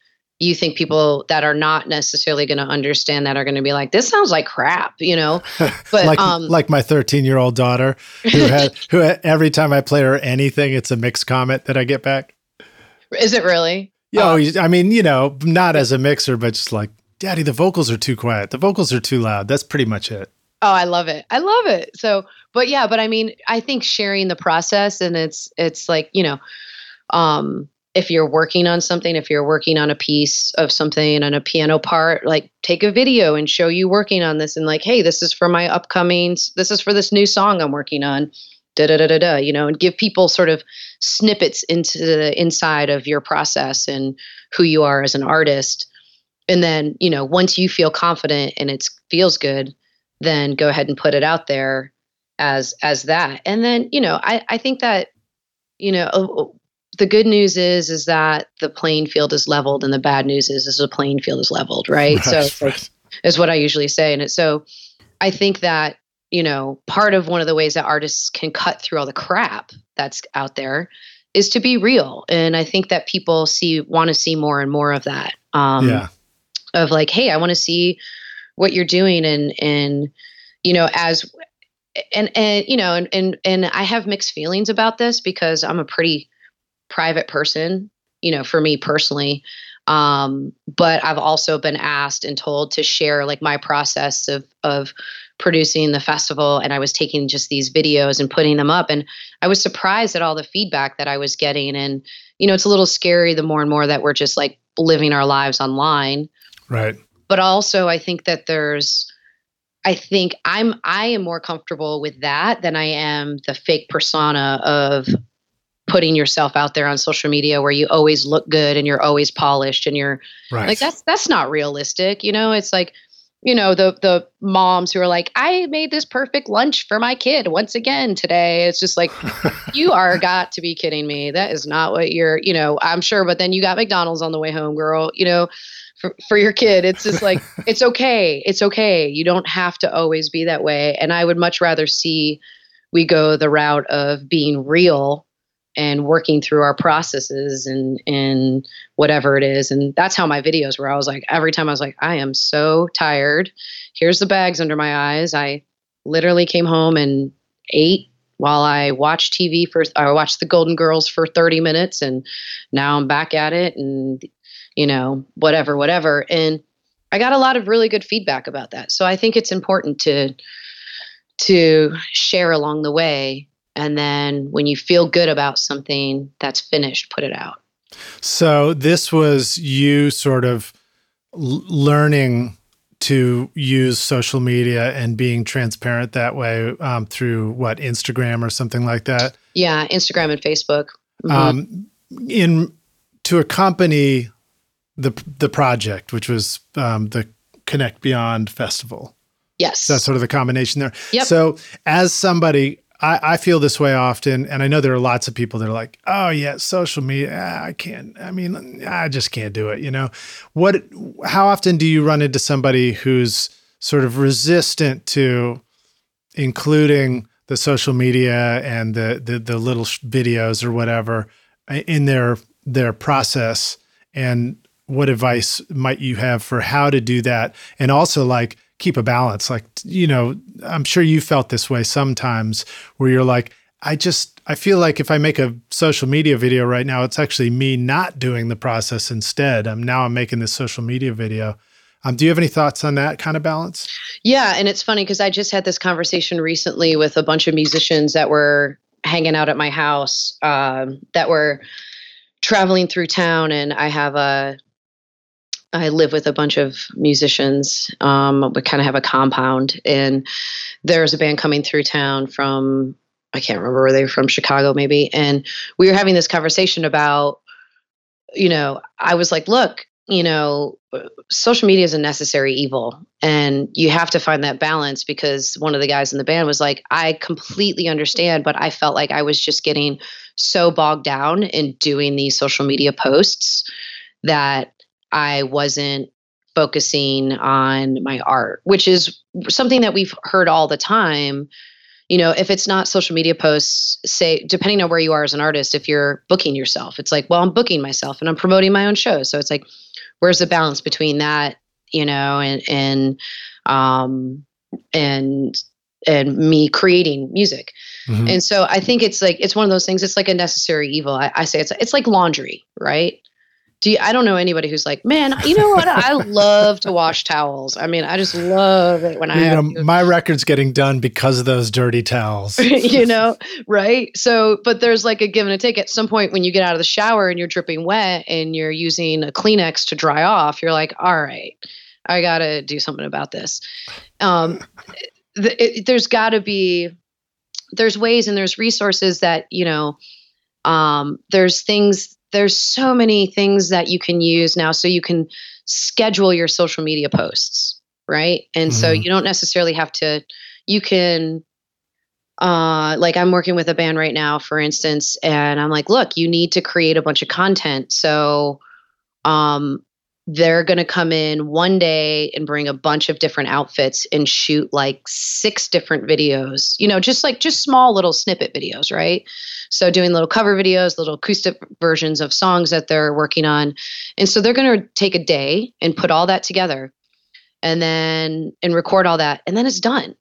you think people that are not necessarily going to understand that are going to be like, this sounds like crap, you know? But like, um, like my 13 year old daughter who had, who every time I play her anything, it's a mixed comment that I get back. Is it really? Yeah. Um, I mean, you know, not as a mixer, but just like, daddy, the vocals are too quiet. The vocals are too loud. That's pretty much it. Oh, I love it. I love it. So, but yeah, but I mean, I think sharing the process and it's, it's like, you know, um, if you're working on something, if you're working on a piece of something on a piano part, like take a video and show you working on this and like, hey, this is for my upcoming, this is for this new song I'm working on. Da da da da da, you know, and give people sort of snippets into the inside of your process and who you are as an artist. And then, you know, once you feel confident and it feels good, then go ahead and put it out there as as that. And then, you know, I I think that you know the good news is is that the playing field is leveled and the bad news is is the playing field is leveled right, right so right. is what i usually say and it so i think that you know part of one of the ways that artists can cut through all the crap that's out there is to be real and i think that people see want to see more and more of that um yeah. of like hey i want to see what you're doing and and you know as and and you know and and and I have mixed feelings about this because I'm a pretty private person, you know, for me personally. Um, but I've also been asked and told to share like my process of of producing the festival and I was taking just these videos and putting them up. And I was surprised at all the feedback that I was getting. And, you know, it's a little scary the more and more that we're just like living our lives online. Right. But also, I think that there's, I think I'm I am more comfortable with that than I am the fake persona of putting yourself out there on social media where you always look good and you're always polished and you're right. like that's that's not realistic you know? It's like you know the the moms who are like i made this perfect lunch for my kid once again today. It's just like you are got to be kidding me. That is not what you're you know i'm sure but then you got mcdonald's on the way home girl you know for, for your kid. It's just like it's okay it's okay. You don't have to always be that way. And i would much rather see we go the route of being real and working through our processes and and whatever it is. And that's how my videos were. I was like every time i was like i am so tired. Here's the bags under my eyes. I literally came home and ate while i watched tv for i watched the golden girls for 30 minutes and now i'm back at it and you know whatever whatever. And i got a lot of really good feedback about that. So i think it's important to to share along the way and then when you feel good about something that's finished put it out. So this was you sort of l- learning to use social media and being transparent that way um, through what instagram or something like that? Yeah instagram and facebook. Mm-hmm. um, in to accompany the the project which was um, the connect beyond festival. Yes. So that's sort of the combination there? Yep. so as somebody I, I feel this way often, and I know there are lots of people that are like, "Oh yeah, social media, ah, I can't. I mean, I just can't do it." You know, what? How often do you run into somebody who's sort of resistant to including the social media and the the, the little videos or whatever uh, in their their process? And what advice might you have for how to do that? And also, like, keep a balance. Like, you know, I'm sure you felt this way sometimes where you're like, I just, I feel like if I make a social media video right now, it's actually me not doing the process instead. I'm now I'm making this social media video. Um, do you have any thoughts on that kind of balance? Yeah, and it's funny because I just had this conversation recently with a bunch of musicians that were hanging out at my house um, that were traveling through town, and I have a I live with a bunch of musicians. Um, we kind of have a compound, and there's a band coming through town from I can't remember where they were from, Chicago maybe. And we were having this conversation about, you know, I was like, look, you know, social media is a necessary evil, and you have to find that balance because one of the guys in the band was like, I completely understand, but I felt like I was just getting so bogged down in doing these social media posts that I wasn't focusing on my art, which is something that we've heard all the time. You know, if it's not social media posts, say, depending on where you are as an artist, if you're booking yourself, it's like, well, I'm booking myself and I'm promoting my own shows. So it's like, where's the balance between that, you know, and, and, um, and, and me creating music. Mm-hmm. And so I think it's like, it's one of those things, it's like a necessary evil. I, I say it's, it's like laundry, right? Do you, I don't know anybody who's like, man, you know what? I love to wash towels. I mean, I just love it when I you know, my record's getting done because of those dirty towels. you know, right? So, but there's like a give and a take. At some point, when you get out of the shower and you're dripping wet and you're using a Kleenex to dry off, you're like, all right, I got to do something about this. Um, the, it, there's got to be, there's ways and there's resources that you know. Um, there's things there's so many things that you can use now so you can schedule your social media posts right? And mm-hmm. so you don't necessarily have to you can uh like i'm working with a band right now for instance and i'm like look you need to create a bunch of content. So um they're going to come in one day and bring a bunch of different outfits and shoot like six different videos you know just like just small little snippet videos right so doing little cover videos little acoustic versions of songs that they're working on. And so they're going to take a day and put all that together and then and record all that and then it's done.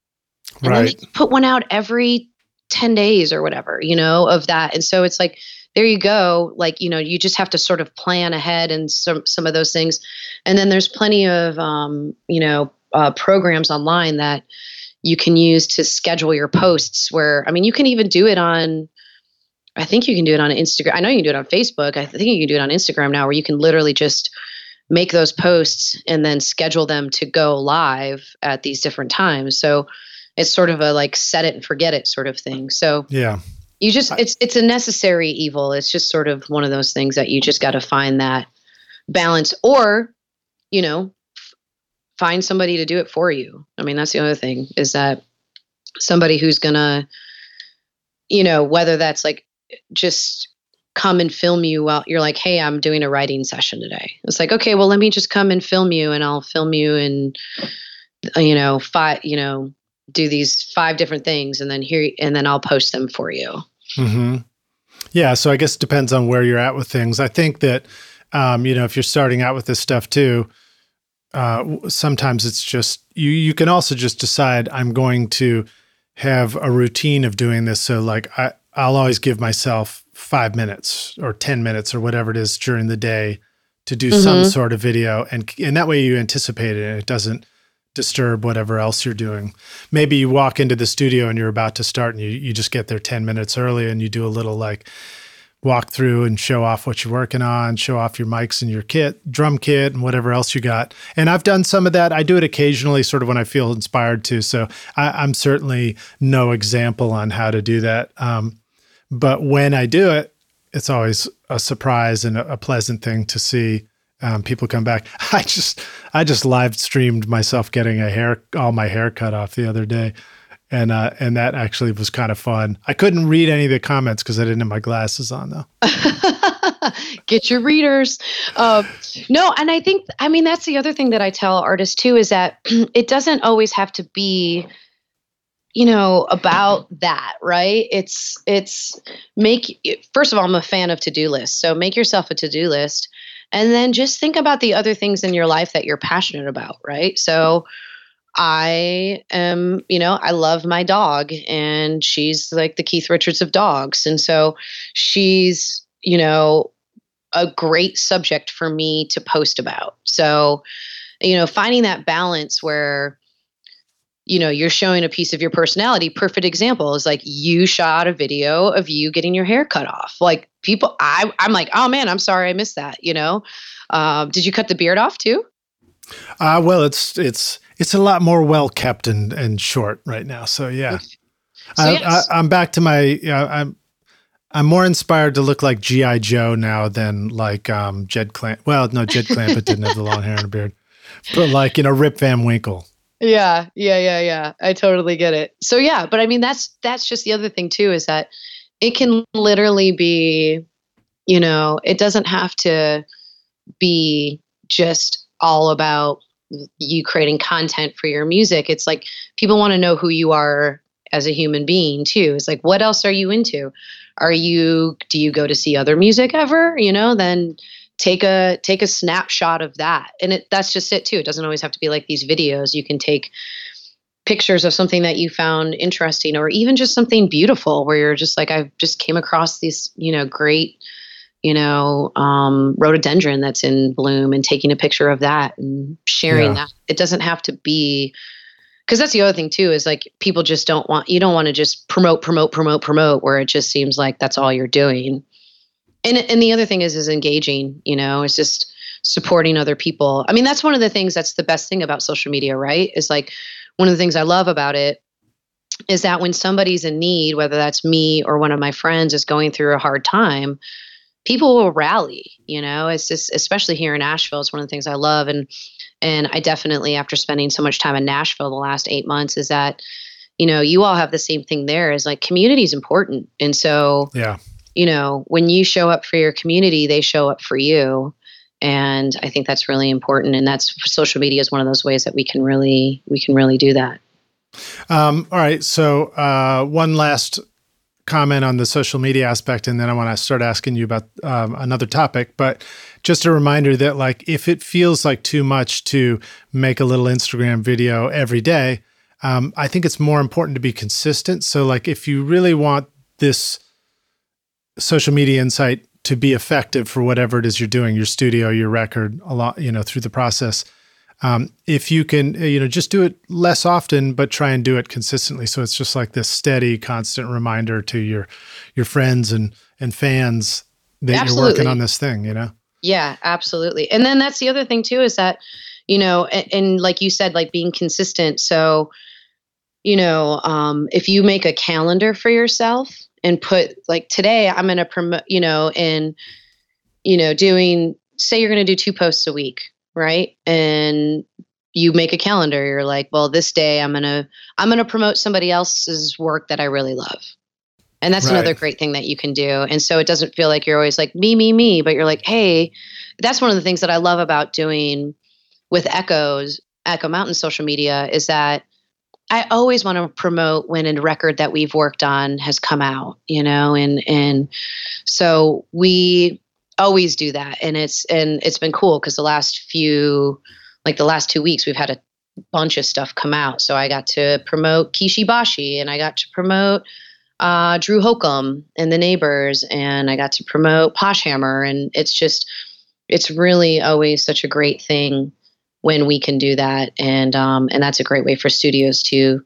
And right. then they put one out every 10 days or whatever you know of that. And so it's like there you go. Like you know you just have to sort of plan ahead and some some of those things. And then there's plenty of um, you know uh, programs online that you can use to schedule your posts where i mean you can even do it on i think you can do it on instagram. I know you can do it on facebook. I think you can do it on instagram now where you can literally just make those posts and then schedule them to go live at these different times. So it's sort of a like set it and forget it sort of thing. So yeah. you just it's it's a necessary evil. It's just sort of one of those things that you just got to find that balance or you know find somebody to do it for you. I mean, that's the other thing is that somebody who's going to, you know, whether that's like just come and film you while you're like, hey, I'm doing a writing session today. It's like, okay, well, let me just come and film you and I'll film you and, you know, five, you know, do these five different things and then here, and then I'll post them for you. Mm-hmm. Yeah. So I guess it depends on where you're at with things. I think that, um, you know, if you're starting out with this stuff too, uh, sometimes it's just you. You can also just decide I'm going to have a routine of doing this. So like I, I'll always give myself five minutes or ten minutes or whatever it is during the day to do mm-hmm. some sort of video, and and that way you anticipate it and it doesn't disturb whatever else you're doing. Maybe you walk into the studio and you're about to start and you, you just get there 10 minutes early and you do a little like walk through and show off what you're working on, show off your mics and your kit, drum kit, and whatever else you got. And I've done some of that. I do it occasionally, sort of when I feel inspired to. So I, am certainly no example on how to do that. Um, but when I do it, it's always a surprise and a, pleasant thing to see um, people come back. I just I just live streamed myself getting a hair all my hair cut off the other day and uh, and that actually was kind of fun. I couldn't read any of the comments because I didn't have my glasses on though. Get your readers. Uh, no, and I think I mean that's the other thing that I tell artists too is that it doesn't always have to be you know about that right it's it's make first of all i'm a fan of to-do lists so make yourself a to-do list and then just think about the other things in your life that you're passionate about right so I am, you know, I love my dog and she's like the Keith Richards of dogs. And so she's, you know, a great subject for me to post about. So, you know, finding that balance where, you know, you're showing a piece of your personality. Perfect example is like you shot a video of you getting your hair cut off. Like people, I, I'm like, oh man, I'm sorry I missed that. You know, um, did you cut the beard off too? Uh, well, it's it's it's a lot more well kept and and short right now. So yeah, so, I, yes. I, am back to my. Uh, I'm I'm more inspired to look like GI Joe now than like um, Jed Clamp. Well, no, Jed Clampett didn't have the long hair and a beard, but like you know Rip Van Winkle. Yeah, yeah, yeah, yeah. I totally get it. So yeah, but I mean that's that's just the other thing too is that it can literally be, you know, it doesn't have to be just all about you creating content for your music it's like people want to know who you are as a human being too it's like what else are you into are you do you go to see other music ever you know then take a take a snapshot of that and it that's just it too it doesn't always have to be like these videos you can take pictures of something that you found interesting or even just something beautiful where you're just like i just came across these you know great you know, um, rhododendron that's in bloom and taking a picture of that and sharing yeah. that. It doesn't have to be because that's the other thing too is like people just don't want you don't want to just promote promote promote promote where it just seems like that's all you're doing and and the other thing is is engaging you know it's just supporting other people. I mean that's one of the things that's the best thing about social media right? Is like one of the things i love about it is that when somebody's in need whether that's me or one of my friends is going through a hard time people will rally you know? It's just especially here in nashville it's one of the things i love. And and i definitely after spending so much time in nashville the last eight months is that you know you all have the same thing there is like community is important. And so yeah you know when you show up for your community they show up for you and i think that's really important and that's social media is one of those ways that we can really we can really do that um, all right so uh, one last comment on the social media aspect, and then I want to start asking you about um, another topic. But just a reminder that, like, if it feels like too much to make a little Instagram video every day, um, I think it's more important to be consistent. So, like, if you really want this social media insight to be effective for whatever it is you're doing, your studio, your record, a lot, you know, through the process, um, if you can, you know, just do it less often, but try and do it consistently. So it's just like this steady, constant reminder to your your friends and and fans that absolutely. you're working on this thing. You know. Yeah, absolutely. And then that's the other thing too is that, you know, and, and like you said, like being consistent. So, you know, um, if you make a calendar for yourself and put like today, I'm going to promote, you know, and you know, doing say you're going to do two posts a week right? And you make a calendar. You're like, well, this day I'm gonna I'm gonna promote somebody else's work that I really love. And that's right. another great thing that you can do. And so it doesn't feel like you're always like me, me, me, but you're like, hey, that's one of the things that I love about doing with Echoes, Echo Mountain social media is that I always want to promote when a record that we've worked on has come out, you know, and and so we always do that and it's and it's been cool because the last few like the last two weeks we've had a bunch of stuff come out. So i got to promote kishi bashi and i got to promote uh, drew holcomb and the neighbors and i got to promote posh hammer and it's just it's really always such a great thing when we can do that and um, and that's a great way for studios to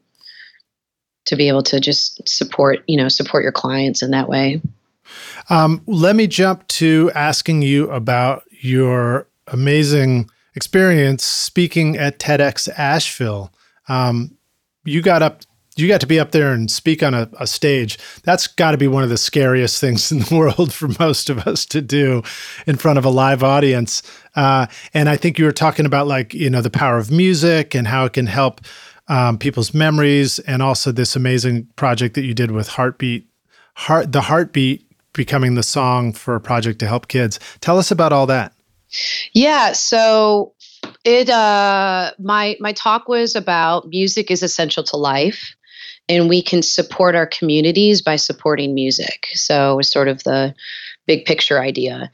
to be able to just support you know support your clients in that way um, let me jump to asking you about your amazing experience speaking at TEDx Asheville. Um, you got up, you got to be up there and speak on a, a stage. That's got to be one of the scariest things in the world for most of us to do in front of a live audience. Uh, and I think you were talking about like you know the power of music and how it can help um, people's memories, and also this amazing project that you did with Heartbeat, Heart the Heartbeat becoming the song for a project to help kids. Tell us about all that. Yeah, so it uh my my talk was about music is essential to life and we can support our communities by supporting music. So it was sort of the big picture idea.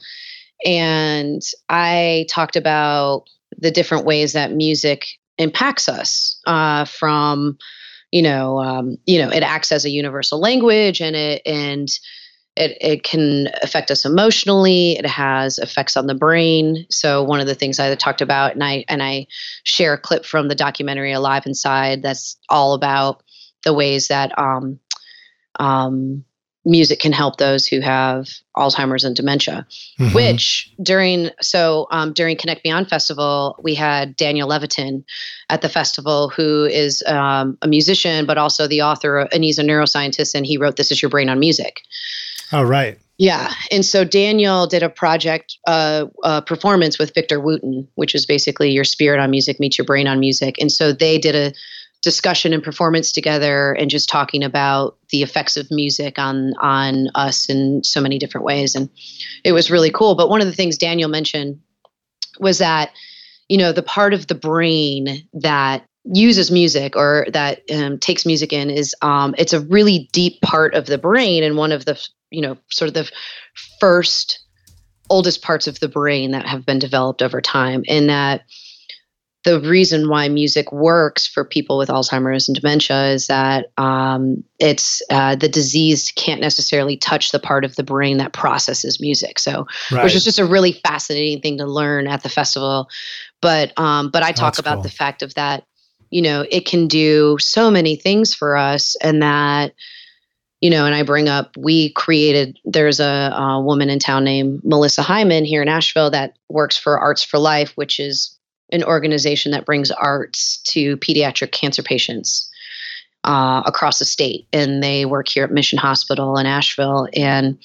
And I talked about the different ways that music impacts us uh, from you know um, you know it acts as a universal language and it and it, it can affect us emotionally. It has effects on the brain. So one of the things i talked about and i and i share a clip from the documentary alive inside that's all about the ways that um, um, music can help those who have alzheimer's and dementia mm-hmm. which during so um, during connect beyond festival we had daniel levitin at the festival who is um, a musician but also the author and he's a neuroscientist and he wrote this is your brain on music Oh, right. Yeah. And so Daniel did a project, uh, uh, performance with Victor Wooten, which is basically your spirit on music meets your brain on music. And so they did a discussion and performance together and just talking about the effects of music on on us in so many different ways. And it was really cool. But one of the things daniel mentioned was that you know the part of the brain that uses music or that um, takes music in is um, it's a really deep part of the brain and one of the you know sort of the first oldest parts of the brain that have been developed over time. And that the reason why music works for people with Alzheimer's and dementia is that um, it's uh, the disease can't necessarily touch the part of the brain that processes music. So, right. which is just a really fascinating thing to learn at the festival. But um, but I talk That's about cool. the fact of that, you know, it can do so many things for us, and that you know, and I bring up, we created, there's a, a, woman in town named Melissa Hyman here in Asheville that works for Arts for Life, which is an organization that brings arts to pediatric cancer patients uh, across the state. And they work here at Mission Hospital in Asheville. And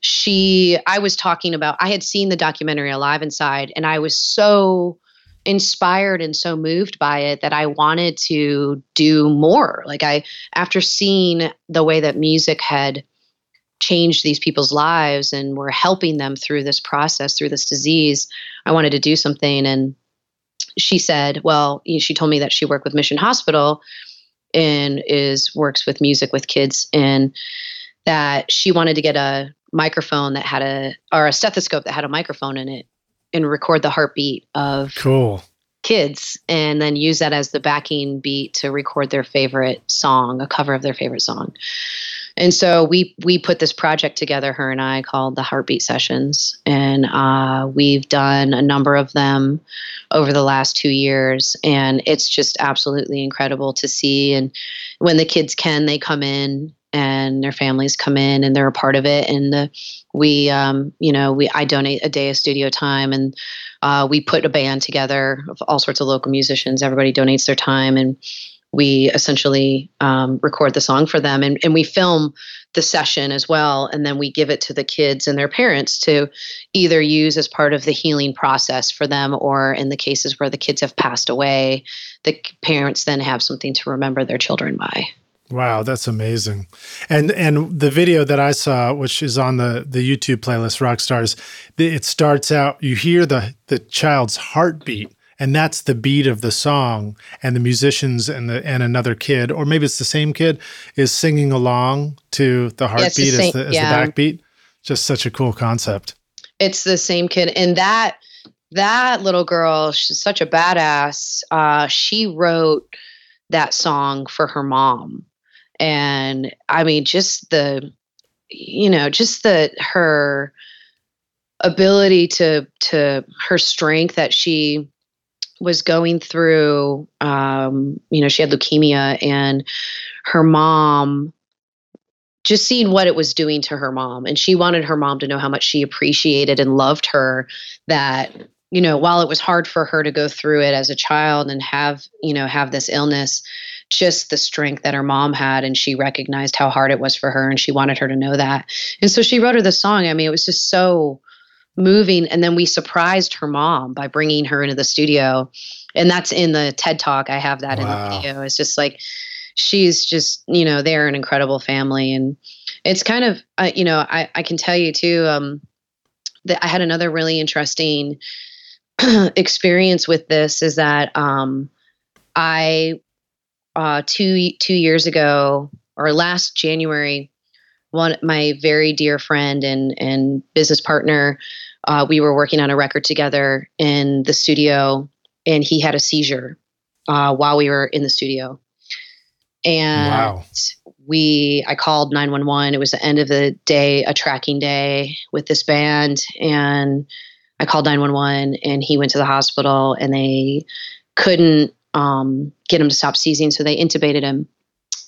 she, I was talking about, I had seen the documentary Alive Inside, and I was so inspired and so moved by it that I wanted to do more. Like I after seeing the way that music had changed these people's lives and were helping them through this process, through this disease, I wanted to do something and she said, well, she told me that she worked with Mission Hospital and is works with music with kids and that she wanted to get a microphone that had a or a stethoscope that had a microphone in it and record the heartbeat of cool kids and then use that as the backing beat to record their favorite song, a cover of their favorite song. And so we we put this project together, her and I, called the Heartbeat Sessions, and uh, we've done a number of them over the last two years, and it's just absolutely incredible to see. And when the kids can, they come in and their families come in and they're a part of it. And the we um, you know we i donate a day of studio time and uh, we put a band together of all sorts of local musicians. Everybody donates their time and we essentially um, record the song for them. And, and we film the session as well. And then we give it to the kids and their parents to either use as part of the healing process for them or in the cases where the kids have passed away the parents then have something to remember their children by Wow, that's amazing. And and the video that I saw, which is on the the YouTube playlist Rock Stars, it starts out you hear the the child's heartbeat and that's the beat of the song and the musicians and the and another kid or maybe it's the same kid is singing along to the heartbeat yeah, the as, the, as yeah. the backbeat. Just such a cool concept. It's the same kid and that that little girl, she's such a badass. Uh, she wrote that song for her mom and i mean just the you know just the her ability to to her strength that she was going through um you know she had leukemia and her mom just seeing what it was doing to her mom. And she wanted her mom to know how much she appreciated and loved her that you know while it was hard for her to go through it as a child and have you know have this illness just the strength that her mom had and she recognized how hard it was for her and she wanted her to know that. And so she wrote her the song. I mean it was just so moving. And then we surprised her mom by bringing her into the studio. And that's in the ted talk. I have that wow. in the video. It's just like she's just you know they're an incredible family. And it's kind of uh, you know I, I can tell you too um, that i had another really interesting experience with this is that um, i uh, two two years ago or last January, one my very dear friend and and business partner, uh, we were working on a record together in the studio, and he had a seizure uh, while we were in the studio, and wow. we I called nine one one. It was the end of the day, a tracking day with this band, and I called nine one one, and he went to the hospital, and they couldn't um, get him to stop seizing. So they intubated him,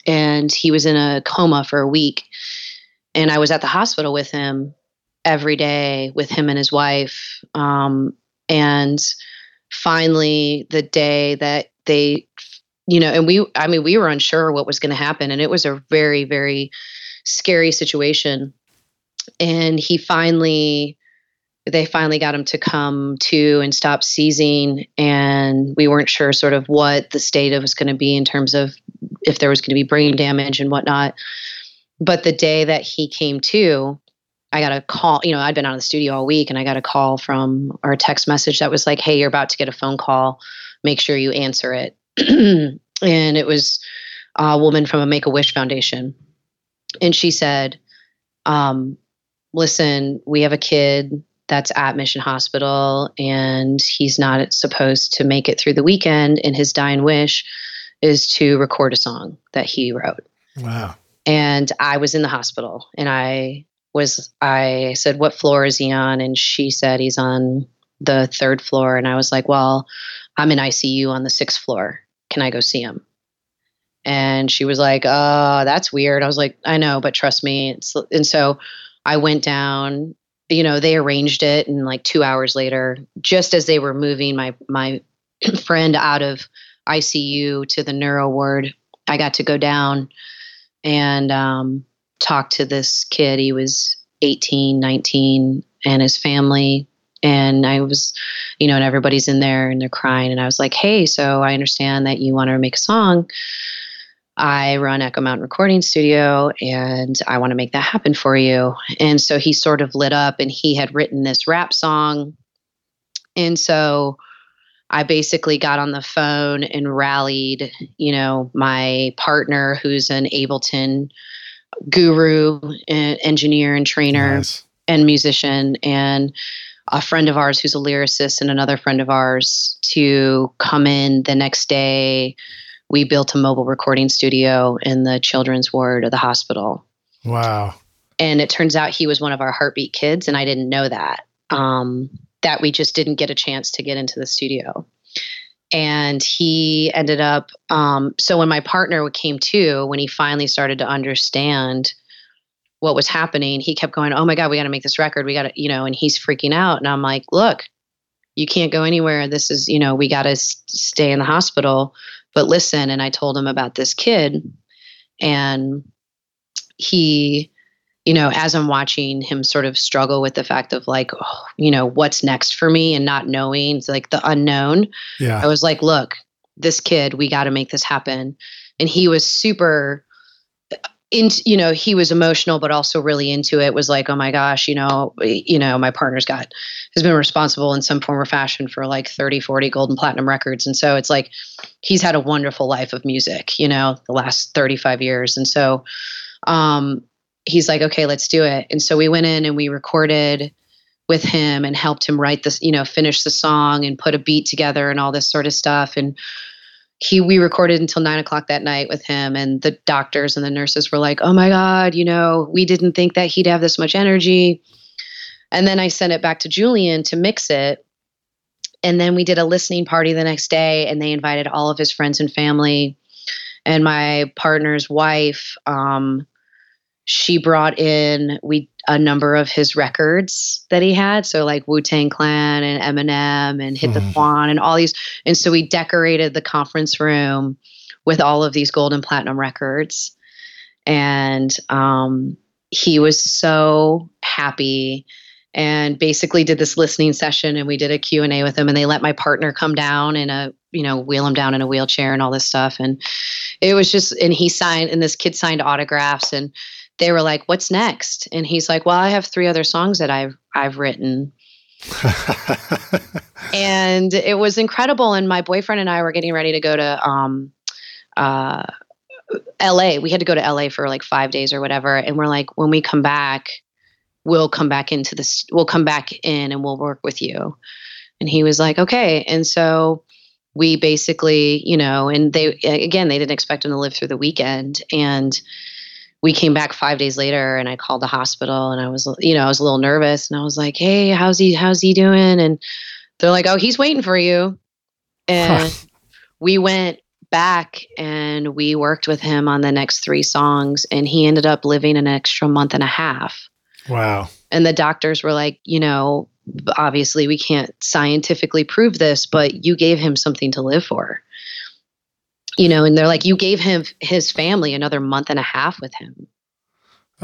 and he was in a coma for a week. And I was at the hospital with him every day with him and his wife. Um, and finally, the day that they, you know, and we, I mean, we were unsure what was going to happen, and it was a very, very scary situation. And he finally they finally got him to come to and stop seizing and we weren't sure sort of what the state of was going to be in terms of if there was going to be brain damage and whatnot. But the day that he came to i got a call you know i'd been out of the studio all week and i got a call from or a text message that was like hey you're about to get a phone call. Make sure you answer it. And it was a woman from a make-a-wish foundation. And she said um, listen we have a kid that's at Mission Hospital, and he's not supposed to make it through the weekend. And his dying wish is to record a song that he wrote. Wow. And I was in the hospital, and I was, I said, What floor is he on? And she said, He's on the third floor. And I was like, Well, I'm in ICU on the sixth floor. Can I go see him? And she was like, Oh, that's weird. I was like, I know, but trust me. It's, and so I went down you know they arranged it and like two hours later just as they were moving my my friend out of icu to the neuro ward i got to go down and um, talk to this kid. He was 18 19 and his family. And i was you know and everybody's in there and they're crying. And i was like hey so i understand that you want to make a song I run Echo Mountain Recording Studio and I want to make that happen for you. And so he sort of lit up and he had written this rap song. And so I basically got on the phone and rallied, you know, my partner who's an Ableton guru, and engineer and trainer nice. and musician. And a friend of ours who's a lyricist and another friend of ours to come in the next day. We built a mobile recording studio in the children's ward of the hospital. Wow. And it turns out he was one of our heartbeat kids, and I didn't know that. Um, that we just didn't get a chance to get into the studio. And he ended up, um, so when my partner came to, when he finally started to understand what was happening, he kept going, Oh my God, we got to make this record. We got to, you know, and he's freaking out. And I'm like, Look, you can't go anywhere. This is, you know, we got to stay in the hospital. But listen, and I told him about this kid, and he, you know, as I'm watching him sort of struggle with the fact of like, oh, you know, what's next for me and not knowing, like the unknown. Yeah. I was like, look, this kid, we got to make this happen. And he was super you know he was emotional but also really into it was like oh my gosh you know you know my partner's got has been responsible in some form or fashion for like 30 40 gold and platinum records. And so it's like he's had a wonderful life of music you know the last 35 years. And so um he's like okay let's do it. And so we went in and we recorded with him and helped him write this you know finish the song and put a beat together and all this sort of stuff. And he we recorded until nine o'clock that night with him and the doctors and the nurses were like oh my god you know we didn't think that he'd have this much energy. And then i sent it back to julian to mix it. And then we did a listening party the next day and they invited all of his friends and family and my partner's wife um, she brought in we a number of his records that he had. So like wu-tang clan and eminem and hit the Mhm. quan and all these. And so we decorated the conference room with all of these gold and platinum records. And um, he was so happy and basically did this listening session and we did a q&a with him and they let my partner come down in a you know wheel him down in a wheelchair and all this stuff. And it was just and he signed and this kid signed autographs and they were like what's next? And he's like well i have three other songs that i've i've written. And it was incredible. And my boyfriend and i were getting ready to go to um uh la we had to go to la for like five days or whatever. And we're like when we come back we'll come back into this we'll come back in and we'll work with you. And he was like okay. And so we basically you know and they again they didn't expect him to live through the weekend. And we came back five days later and i called the hospital and i was you know i was a little nervous and i was like hey how's he how's he doing? And they're like oh he's waiting for you. And we went back and we worked with him on the next three songs and he ended up living an extra month and a half. Wow. and the doctors were like you know obviously we can't scientifically prove this but you gave him something to live for you know and they're like you gave him his family another month and a half with him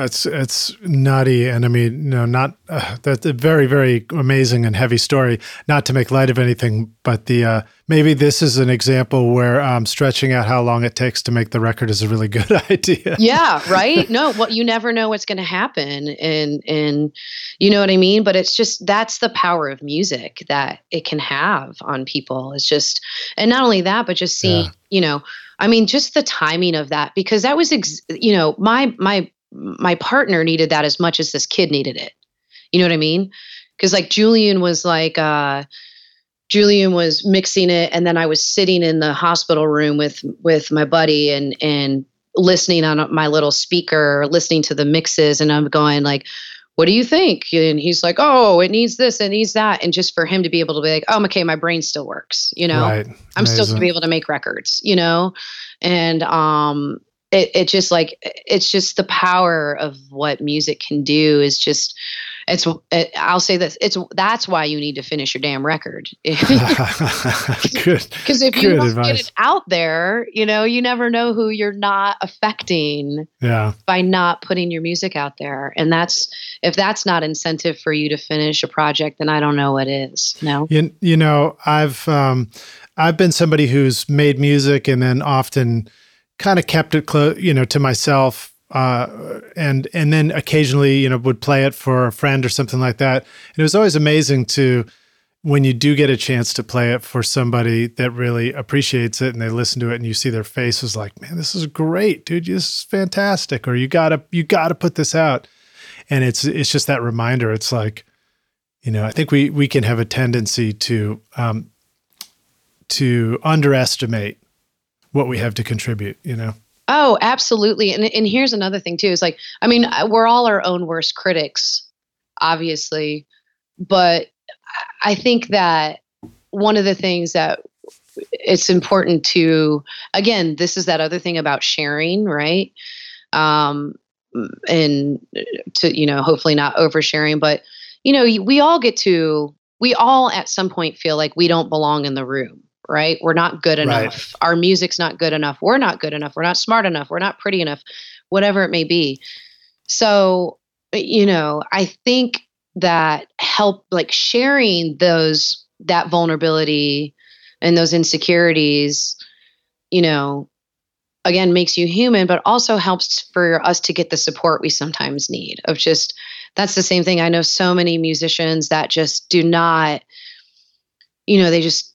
That's it's nutty, and I mean, no, not uh, that's a very, very amazing and heavy story. Not to make light of anything, but the uh, maybe this is an example where um, stretching out how long it takes to make the record is a really good idea. yeah right no well you never know what's going to happen and and you know what i mean but it's just that's the power of music that it can have on people it's just and not only that but just seeing Yeah. you know i mean just the timing of that because that was ex- you know my my my partner needed that as much as this kid needed it you know what i mean because like julian was like uh Julian was mixing it, and then I was sitting in the hospital room with with my buddy and and listening on my little speaker, listening to the mixes, and I'm going like, "What do you think?" And he's like, "Oh, it needs this, it needs that," and just for him to be able to be like, "Oh, okay, my brain still works," you know, right. I'm still Amazing. to be able to make records, you know, and um, it it just like it's just the power of what music can do is just. It's. It, I'll say this. It's. That's why you need to finish your damn record. good. Because if you don't get it out there, you know, you never know who you're not affecting Yeah. by not putting your music out there. And that's if that's not incentive for you to finish a project, then I don't know what is. No. You, you know, I've um, I've been somebody who's made music and then often kind of kept it close, you know, to myself, uh, and and then occasionally, you know, would play it for a friend or something like that. And it was always amazing to when you do get a chance to play it for somebody that really appreciates it and they listen to it and you see their faces like, man, this is great, dude, this is fantastic, or you gotta you gotta put this out. And it's it's just that reminder. It's like You know, I think we we can have a tendency to um, to underestimate what we have to contribute. You know. Oh, absolutely. And and here's another thing too. Is like, I mean, we're all our own worst critics, obviously, but I think that one of the things that it's important to again, this is that other thing about sharing, right? Um, and to you know, hopefully not oversharing, but you know, we all get to we all at some point feel like we don't belong in the room right? We're not good enough. Right. Our music's not good enough. We're not good enough. We're not smart enough. We're not pretty enough, whatever it may be. So, you know, I think that help like sharing those that vulnerability and those insecurities, you know, again makes you human but also helps for us to get the support we sometimes need of just that's the same thing i know so many musicians that just do not you know they just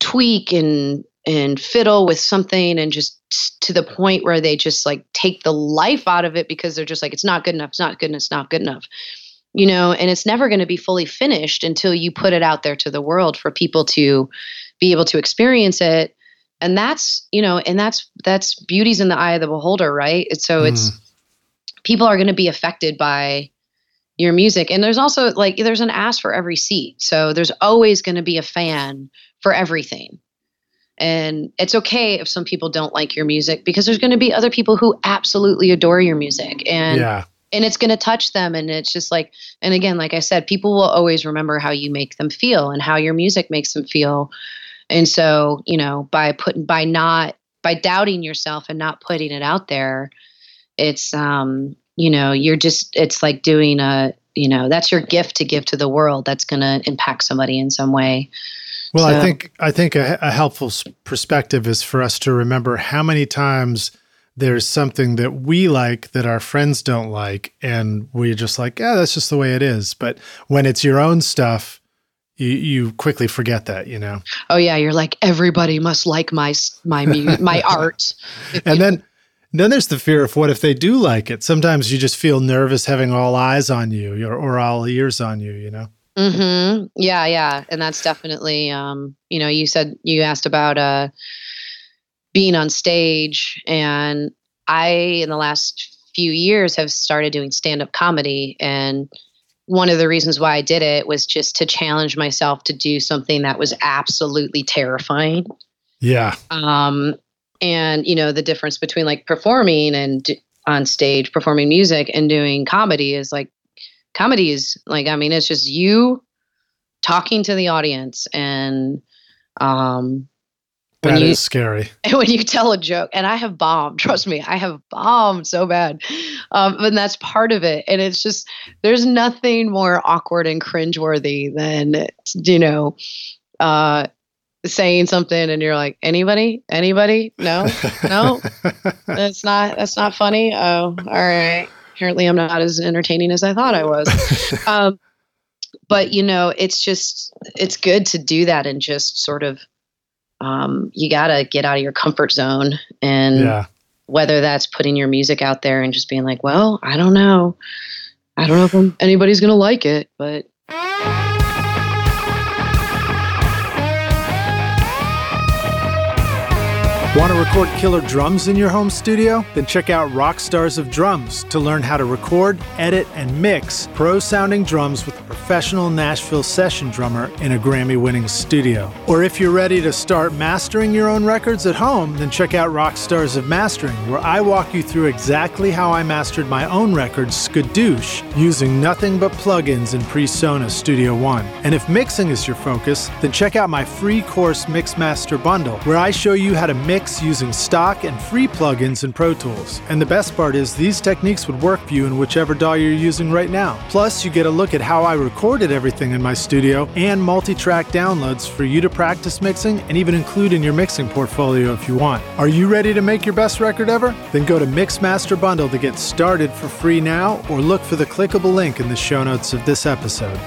tweak and and fiddle with something and just to the point where they just like take the life out of it because they're just like it's not good enough it's not good enough it's not good enough. You know and it's never going to be fully finished until you put it out there to the world for people to be able to experience it. And that's you know and that's that's beauty's in the eye of the beholder right? So mm. it's people are going to be affected by your music. And there's also like there's an ass for every seat. So there's always going to be a fan for everything. And it's okay if some people don't like your music because there's going to be other people who absolutely adore your music. And yeah. and it's going to touch them and it's just like and again like I said people will always remember how you make them feel and how your music makes them feel. And so, you know, by putting by not by doubting yourself and not putting it out there, it's um, you know, you're just it's like doing a, you know, that's your gift to give to the world that's going to impact somebody in some way. Well, so, I think I think a, a helpful perspective is for us to remember how many times there's something that we like that our friends don't like, and we're just like, yeah, that's just the way it is. But when it's your own stuff, you, you quickly forget that, you know. Oh yeah, you're like everybody must like my my my art. and then then there's the fear of what if they do like it. Sometimes you just feel nervous having all eyes on you or, or all ears on you, you know. Mm-hmm. Yeah, yeah, and that's definitely. Um, you know, you said you asked about uh, being on stage, and I, in the last few years, have started doing stand-up comedy, and one of the reasons why I did it was just to challenge myself to do something that was absolutely terrifying. Yeah. Um, and you know the difference between like performing and on stage performing music and doing comedy is like comedy is like i mean it's just you talking to the audience and um when that you, is scary. And when you tell a joke, and I have bombed, trust me, I have bombed so bad. Um, and that's part of it. And it's just, there's nothing more awkward and cringeworthy than, you know, uh, saying something and you're like, anybody, anybody? No, no, that's not, that's not funny. Oh, all right apparently I'm not as entertaining as I thought I was. um, but you know, it's just it's good to do that and just sort of um, you got to get out of your comfort zone and yeah. whether that's putting your music out there and just being like, well, I don't know. I don't know if I'm, anybody's going to like it, but Want to record killer drums in your home studio? Then check out Rockstars of Drums to learn how to record, edit, and mix pro sounding drums with a professional Nashville session drummer in a Grammy winning studio. Or if you're ready to start mastering your own records at home, then check out Rockstars of Mastering, where I walk you through exactly how I mastered my own record, Skadoosh, using nothing but plugins in PreSonus Studio One. And if mixing is your focus, then check out my free course Mixmaster Bundle, where I show you how to mix using stock and free plugins in Pro Tools. And the best part is these techniques would work for you in whichever DAW you're using right now. Plus, you get a look at how I recorded everything in my studio and multi-track downloads for you to practice mixing and even include in your mixing portfolio if you want. Are you ready to make your best record ever? Then go to Mixmaster Bundle to get started for free now or look for the clickable link in the show notes of this episode.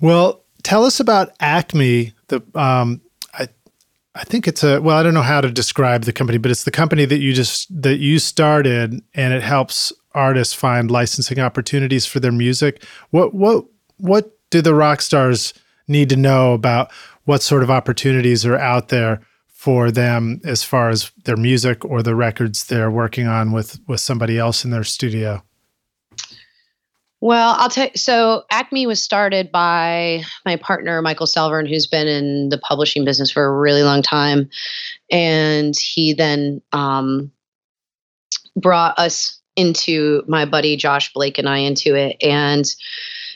Well, tell us about Acme, the um, I think it's a well, I don't know how to describe the company, but it's the company that you just that you started and it helps artists find licensing opportunities for their music. What what what do the rock stars need to know about what sort of opportunities are out there for them as far as their music or the records they're working on with with somebody else in their studio? Well, I'll tell you. So, Acme was started by my partner, Michael Selvern, who's been in the publishing business for a really long time. And he then um, brought us into my buddy Josh Blake and I into it. And,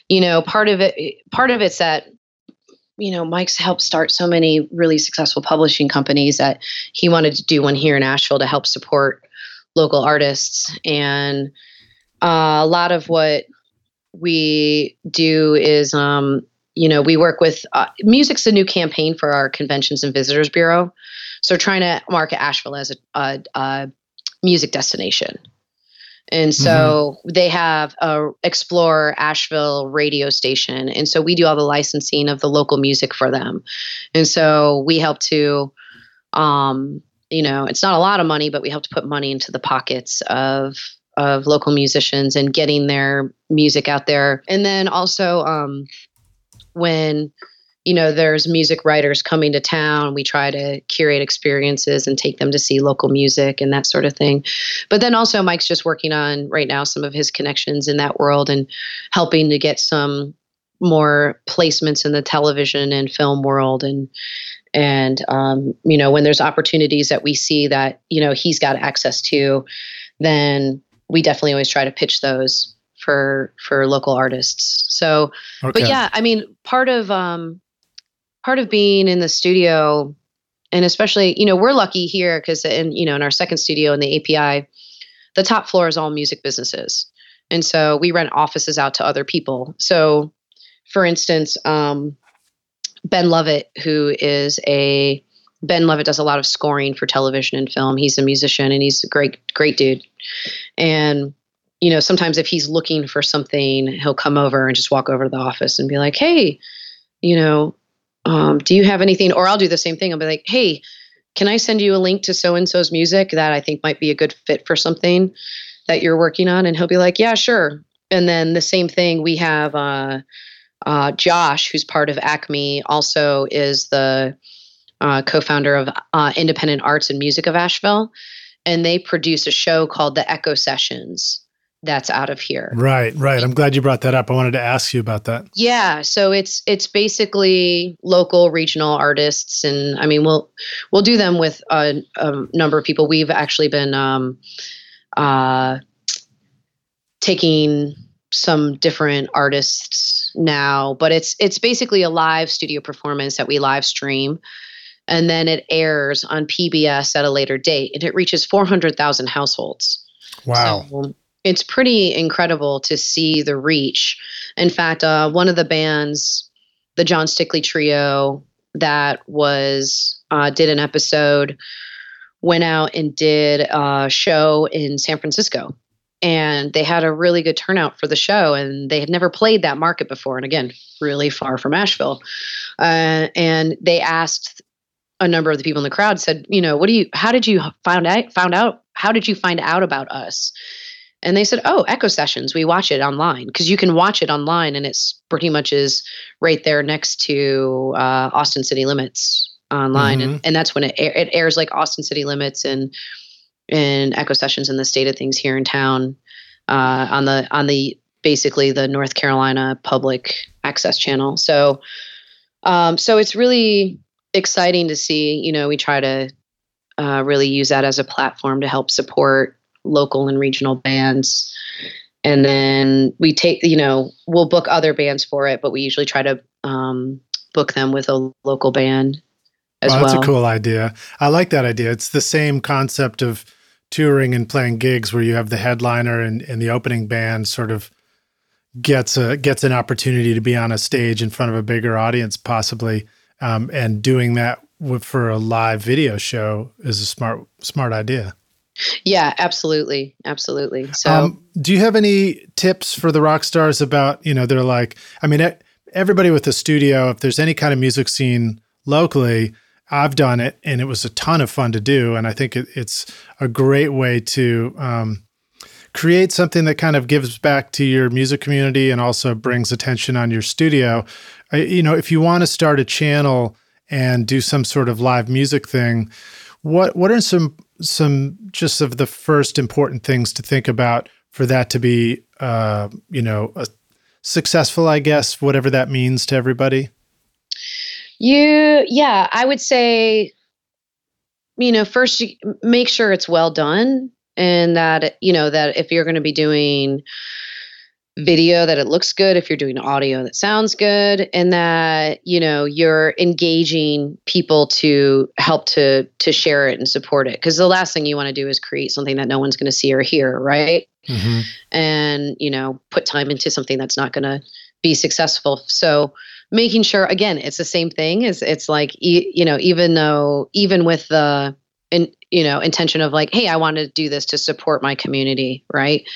you know, part of it, part of it's that, you know, Mike's helped start so many really successful publishing companies that he wanted to do one here in Asheville to help support local artists. And uh, a lot of what we do is um, you know we work with uh, music's a new campaign for our conventions and visitors bureau. So trying to market asheville as a, a, a music destination. And so mm-hmm. they have a explore asheville radio station. And so we do all the licensing of the local music for them. And so we help to um, you know it's not a lot of money but we help to put money into the pockets of of local musicians and getting their music out there. And then also um, when you know there's music writers coming to town we try to curate experiences and take them to see local music and that sort of thing but then also mike's just working on right now some of his connections in that world and helping to get some more placements in the television and film world and and um, you know when there's opportunities that we see that you know he's got access to then we definitely always try to pitch those for for local artists. So, okay. but yeah, I mean, part of um, part of being in the studio, and especially you know we're lucky here because in you know in our second studio in the API, the top floor is all music businesses, and so we rent offices out to other people. So, for instance, um, Ben Lovett, who is a Ben Lovett does a lot of scoring for television and film. He's a musician and he's a great, great dude. And, you know, sometimes if he's looking for something, he'll come over and just walk over to the office and be like, hey, you know, um, do you have anything? Or I'll do the same thing. I'll be like, hey, can I send you a link to so and so's music that I think might be a good fit for something that you're working on? And he'll be like, yeah, sure. And then the same thing, we have uh, uh, Josh, who's part of Acme, also is the uh, co-founder of uh, Independent Arts and Music of Asheville, and they produce a show called the Echo Sessions. That's out of here. Right, right. I'm glad you brought that up. I wanted to ask you about that. Yeah, so it's it's basically local, regional artists, and I mean we'll we'll do them with a, a number of people. We've actually been um, uh, taking some different artists now, but it's it's basically a live studio performance that we live stream and then it airs on PBS at a later date, and it reaches 400,000 households. Wow. So it's pretty incredible to see the reach. In fact, uh, one of the bands, the John Stickley Trio, that was uh, did an episode, went out and did a show in San Francisco. And they had a really good turnout for the show, and they had never played that market before. And again, really far from Asheville. Uh, and they asked a number of the people in the crowd said, you know, what do you, how did you find out, found out, how did you find out about us? And they said, oh, Echo Sessions. We watch it online because you can watch it online and it's pretty much is right there next to uh, Austin City Limits online. Mm-hmm. And, and that's when it, it airs like Austin City Limits and, and Echo Sessions in the state of things here in town uh, on the, on the, basically the North Carolina public access channel. So, um, so it's really exciting to see. You know, we try to uh, really use that as a platform to help support local and regional bands. And then we take, you know, we'll book other bands for it, but we usually try to um, book them with a local band as oh, that's well. a cool idea. I like that idea. It's the same concept of touring and playing gigs where you have the headliner and, and the opening band sort of gets a gets an opportunity to be on a stage in front of a bigger audience possibly um, and doing that with, for a live video show is a smart smart idea. Yeah, absolutely, absolutely. So, um, do you have any tips for the rock stars about you know they're like I mean everybody with a studio if there's any kind of music scene locally I've done it and it was a ton of fun to do. And I think it, it's a great way to um, create something that kind of gives back to your music community and also brings attention on your studio. I, you know, if you want to start a channel and do some sort of live music thing, what what are some some just of the first important things to think about for that to be, uh, you know, successful? I guess whatever that means to everybody. You, yeah, I would say, you know, first make sure it's well done and that, you know, that if you're going to be doing video that it looks good. If you're doing audio that sounds good and that you know you're engaging people to help to to share it and support it. Because the last thing you want to do is create something that no one's going to see or hear right? Mm-hmm. and you know put time into something that's not going to be successful. So making sure again it's the same thing is it's like you know even though even with the in you know intention of like hey i want to do this to support my community right?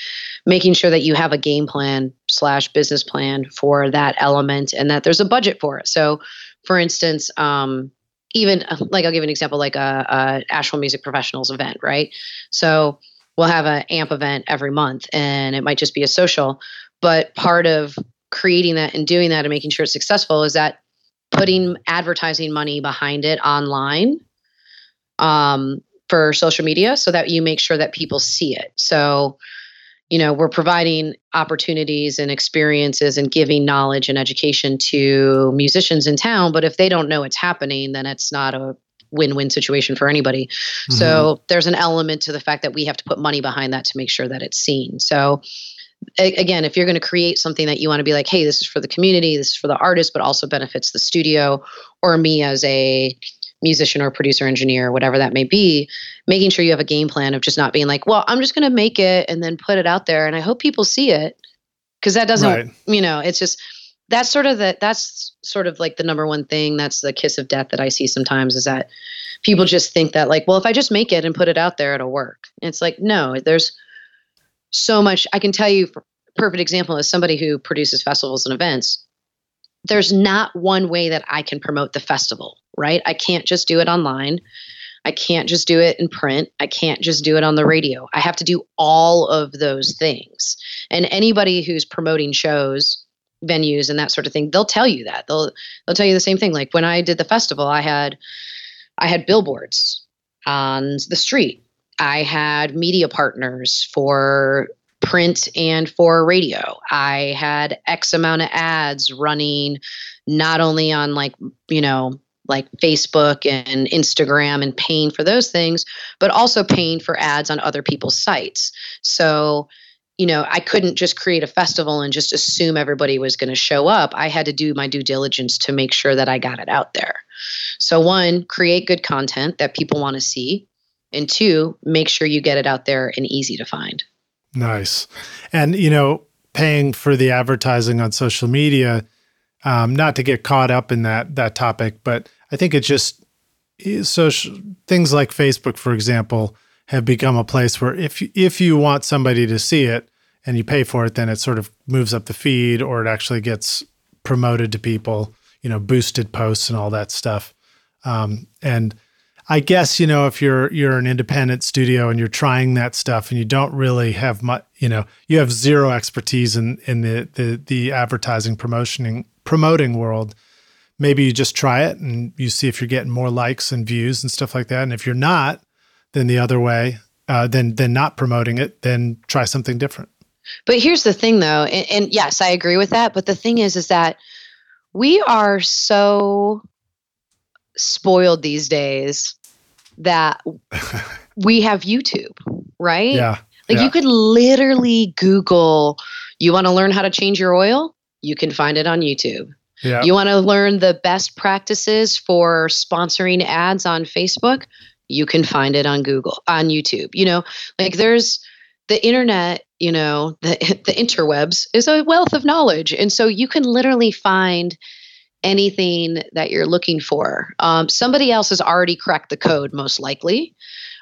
Making sure that you have a game plan slash business plan for that element and that there's a budget for it. So for instance um even like i'll give an example like a, a asheville music professionals event right? So we'll have an amp event every month and it might just be a social but part of creating that and doing that and making sure it's successful is that putting advertising money behind it online um, for social media so that you make sure that people see it. So, you know, we're providing opportunities and experiences and giving knowledge and education to musicians in town. But if they don't know it's happening, then it's not a win win situation for anybody. Mm-hmm. So there's an element to the fact that we have to put money behind that to make sure that it's seen. So again, if you're going to create something that you want to be like, hey, this is for the community, this is for the artist, but also benefits the studio or me as a musician or producer engineer whatever that may be making sure you have a game plan of just not being like well i'm just going to make it and then put it out there and i hope people see it because that doesn't right. you know it's just that's sort of the that's sort of like the number one thing that's the kiss of death that i see sometimes is that people just think that like well if i just make it and put it out there it'll work and it's like no there's so much. I can tell you, perfect example is somebody who produces festivals and events. There's not one way that I can promote the festival, right? I can't just do it online. I can't just do it in print. I can't just do it on the radio. I have to do all of those things. And anybody who's promoting shows, venues and that sort of thing, they'll tell you that. They'll they'll tell you the same thing. Like when I did the festival, I had I had billboards on the street I had media partners for print and for radio. I had X amount of ads running not only on like, you know, like Facebook and Instagram and paying for those things, but also paying for ads on other people's sites. So, you know, I couldn't just create a festival and just assume everybody was going to show up. I had to do my due diligence to make sure that I got it out there. So, one, create good content that people want to see and two make sure you get it out there and easy to find nice. And you know paying for the advertising on social media um, not to get caught up in that that topic but i think it just social things like facebook for example have become a place where if if you want somebody to see it and you pay for it then it sort of moves up the feed or it actually gets promoted to people you know boosted posts and all that stuff. Um, and I guess you know if you're you're an independent studio and you're trying that stuff and you don't really have much, you know, you have zero expertise in in the the the advertising promotioning promoting world. Maybe you just try it and you see if you're getting more likes and views and stuff like that. And if you're not, then the other way, uh, then then not promoting it, then try something different. But here's the thing, though, and, and yes, I agree with that. But the thing is, is that we are so spoiled these days that we have YouTube, right? Yeah. Like yeah. you could literally Google, you want to learn how to change your oil? You can find it on YouTube. Yeah. You want to learn the best practices for sponsoring ads on Facebook? You can find it on Google, on YouTube. You know, like there's the internet, you know, the the interwebs is a wealth of knowledge. And so you can literally find anything that you're looking for. Um, somebody else has already cracked the code, most likely,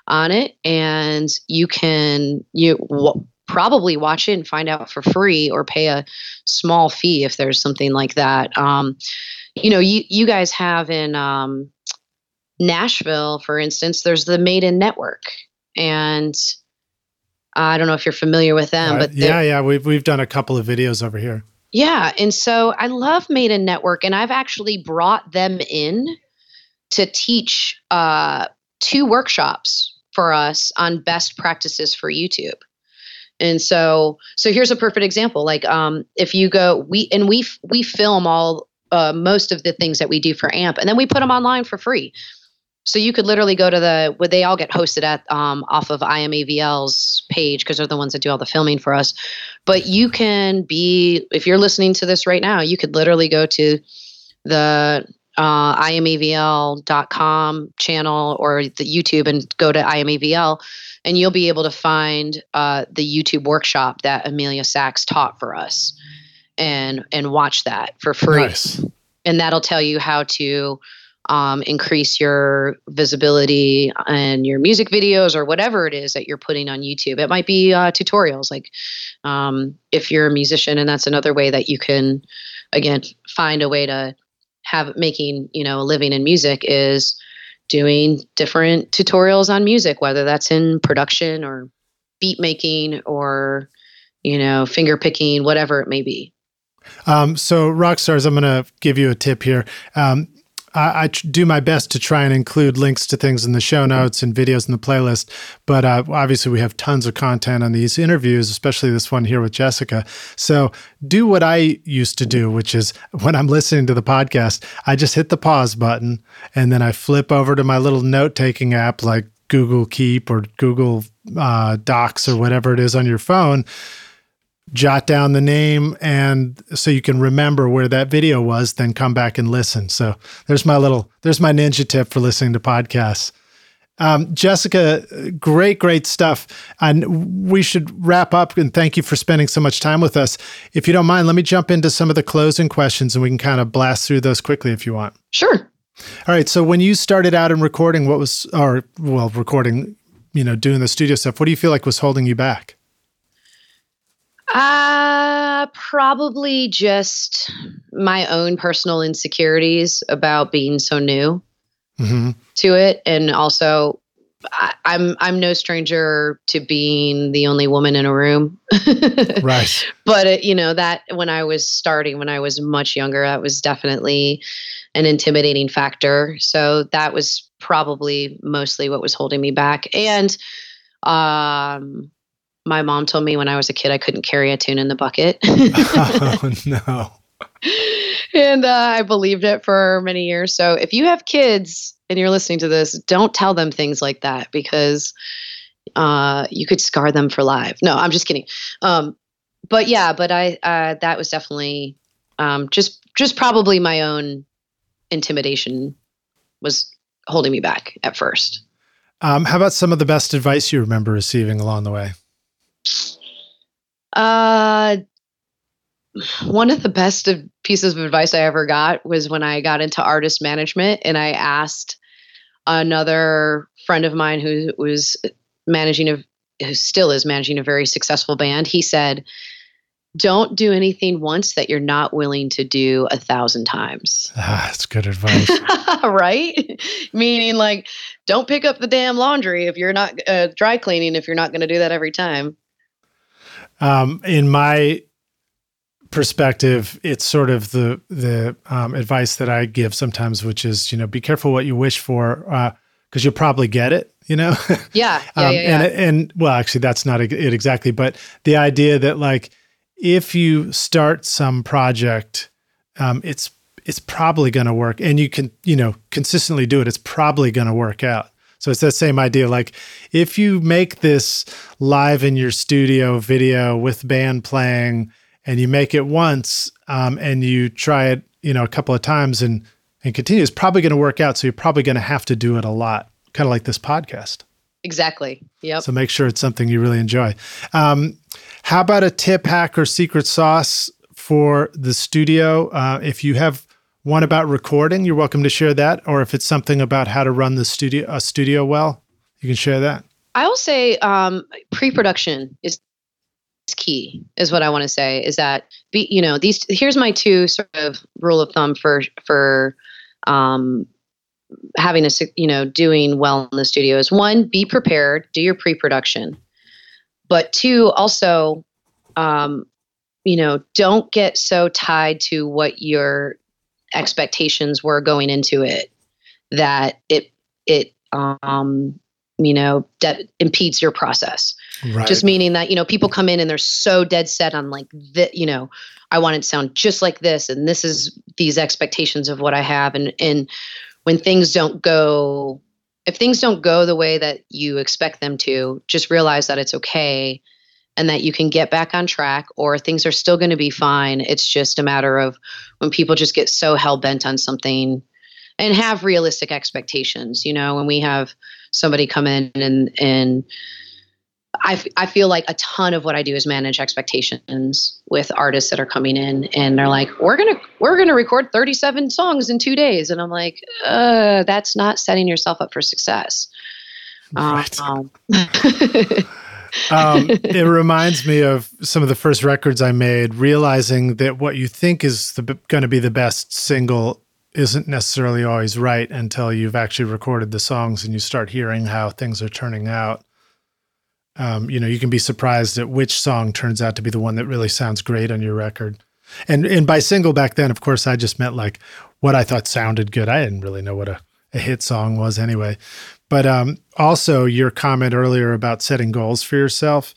on it, and you can you w- probably watch it and find out for free, or pay a small fee if there's something like that. Um, you know, you you guys have in um, Nashville, for instance, there's the Made in Network, and I don't know if you're familiar with them, uh, but yeah, yeah, we've we've done a couple of videos over here. Yeah, and so I love Made in Network, and I've actually brought them in to teach uh, two workshops for us on best practices for YouTube. And so, so here's a perfect example. Like, um, if you go, we and we we film all uh, most of the things that we do for AMP, and then we put them online for free. So you could literally go to the would they all get hosted at um, off of IMAVL's page because they're the ones that do all the filming for us. But you can be if you're listening to this right now, you could literally go to the uh, imavl.com channel or the YouTube and go to imavl, and you'll be able to find uh, the YouTube workshop that Amelia Sachs taught for us, and and watch that for free. Nice. And that'll tell you how to um, increase your visibility and your music videos or whatever it is that you're putting on YouTube. It might be uh, tutorials, like um, if you're a musician, and that's another way that you can, again, find a way to have making you know a living in music is doing different tutorials on music, whether that's in production or beat making or you know finger picking, whatever it may be. Um, so, rock stars, I'm going to give you a tip here. Um, I, I do my best to try and include links to things in the show notes and videos in the playlist. But uh, obviously, we have tons of content on these interviews, especially this one here with Jessica. So do what I used to do, which is when I'm listening to the podcast, I just hit the pause button and then I flip over to my little note taking app like Google Keep or Google uh, Docs or whatever it is on your phone jot down the name and so you can remember where that video was then come back and listen. So there's my little there's my ninja tip for listening to podcasts. Um, jessica great great stuff. And we should wrap up and thank you for spending so much time with us. If you don't mind let me jump into some of the closing questions and we can kind of blast through those quickly if you want. Sure. All right. So when you started out in recording what was or well recording you know doing the studio stuff what do you feel like was holding you back uh, probably just my own personal insecurities about being so new mm-hmm. to it, and also I, am I'm, I'm no stranger to being the only woman in a room. right. But it, you know that when I was starting, when I was much younger, that was definitely an intimidating factor. So that was probably mostly what was holding me back, and um my mom told me when I was a kid I couldn't carry a tune in the bucket. oh, no. And uh, I believed it for many years. So if you have kids and you're listening to this, don't tell them things like that because uh, you could scar them for life. No, I'm just kidding. Um, but yeah, but I uh, that was definitely um, just just probably my own intimidation was holding me back at first. Um, how about some of the best advice you remember receiving along the way? Uh, one of the best of pieces of advice I ever got was when I got into artist management and I asked another friend of mine who was managing a who still is managing a very successful band. He said, "Don't do anything once that you're not willing to do a thousand times." Ah, that's good advice, right? Meaning, like, don't pick up the damn laundry if you're not uh, dry cleaning if you're not going to do that every time. Um, in my perspective, it's sort of the the um, advice that I give sometimes, which is you know be careful what you wish for because uh, you'll probably get it. You know. Yeah. yeah, um, yeah, yeah. And and well, actually, that's not it exactly, but the idea that like if you start some project, um, it's it's probably going to work, and you can you know consistently do it. It's probably going to work out. So it's that same idea. Like if you make this live in your studio video with band playing and you make it once um, and you try it, you know, a couple of times and and continue, it's probably going to work out. So you're probably going to have to do it a lot, kind of like this podcast. Exactly. Yep. So make sure it's something you really enjoy. Um, how about a tip, hack, or secret sauce for the studio? Uh, if you have one about recording, you're welcome to share that. Or if it's something about how to run the studio a studio well, you can share that. I will say um, pre-production is key is what I want to say is that be you know these here's my two sort of rule of thumb for for um, having a you know doing well in the studio is one be prepared do your pre-production but two also um, you know don't get so tied to what your expectations were going into it that it it um you know de- impedes your process right. just meaning that you know people come in and they're so dead set on like that you know i want it to sound just like this and this is these expectations of what i have and and when things don't go if things don't go the way that you expect them to just realize that it's okay and that you can get back on track or things are still going to be fine it's just a matter of when people just get so hell bent on something and have realistic expectations you know when we have somebody come in and and I, f- I feel like a ton of what I do is manage expectations with artists that are coming in and they're like, we're going to, we're going to record 37 songs in two days. And I'm like, uh, that's not setting yourself up for success. Right. Um, um, it reminds me of some of the first records I made, realizing that what you think is going to be the best single isn't necessarily always right until you've actually recorded the songs and you start hearing how things are turning out. Um, you know, you can be surprised at which song turns out to be the one that really sounds great on your record. And and by single back then, of course, I just meant like what I thought sounded good. I didn't really know what a, a hit song was anyway. But um, also your comment earlier about setting goals for yourself,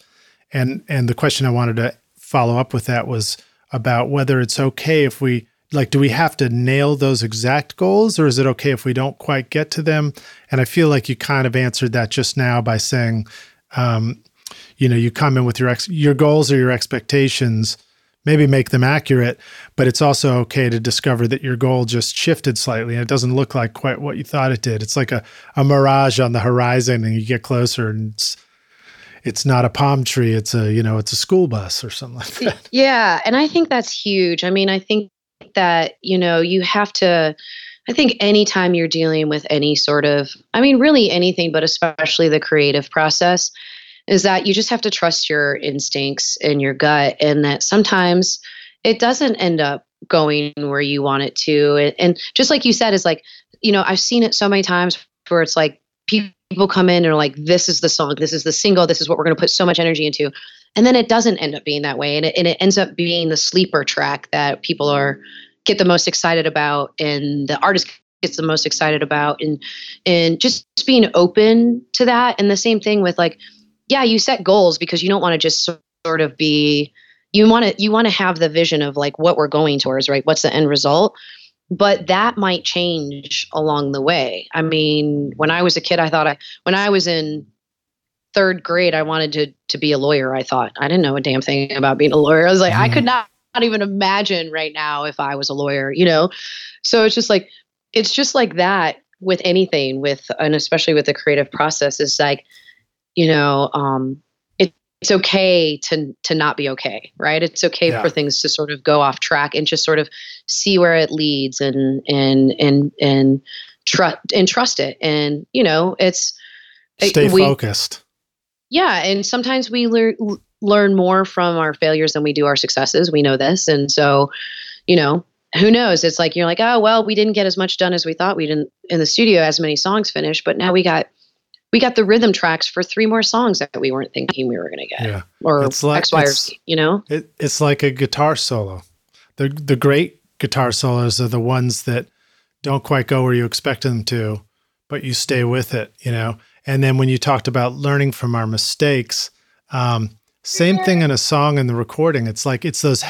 and and the question I wanted to follow up with that was about whether it's okay if we like do we have to nail those exact goals or is it okay if we don't quite get to them? And i feel like you kind of answered that just now by saying um, you know you come in with your ex your goals or your expectations maybe make them accurate but it's also okay to discover that your goal just shifted slightly and it doesn't look like quite what you thought it did. It's like a, a mirage on the horizon and you get closer and it's it's not a palm tree. It's a you know it's a school bus or something like that. yeah and i think that's huge. I mean i think that you know you have to i think anytime you're dealing with any sort of i mean really anything but especially the creative process is that you just have to trust your instincts and your gut and that sometimes it doesn't end up going where you want it to. And, and just like you said is like you know i've seen it so many times where it's like people come in and are like this is the song this is the single this is what we're going to put so much energy into. And then it doesn't end up being that way and it, and it ends up being the sleeper track that people are get the most excited about and the artist gets the most excited about and and just being open to that. And the same thing with like yeah you set goals because you don't want to just sort of be you want to you want to have the vision of like what we're going towards right what's the end result but that might change along the way i mean when i was a kid i thought i when i was in third grade, I wanted to to be a lawyer. I thought I didn't know a damn thing about being a lawyer. I was like, mm. I could mm-hmm. not, not even imagine right now if I was a lawyer, you know. So it's just like it's just like that with anything with and especially with the creative process is like you know um it, it's okay to to not be okay right? It's okay yeah. for things to sort of go off track and just sort of see where it leads and and and and trust and trust it. And you know it's stay we, focused. Yeah and sometimes we learn learn more from our failures than we do our successes. We know this. And so you know who knows? It's like you're like oh well we didn't get as much done as we thought. We didn't in the studio as many songs finished but now we got we got the rhythm tracks for three more songs that we weren't thinking we were going to get yeah. or it's like, x y or z you know it, it's like a guitar solo the the great guitar solos are the ones that don't quite go where you expect them to but you stay with it you know and then when you talked about learning from our mistakes, um, same thing in a song and the recording. It's like it's those,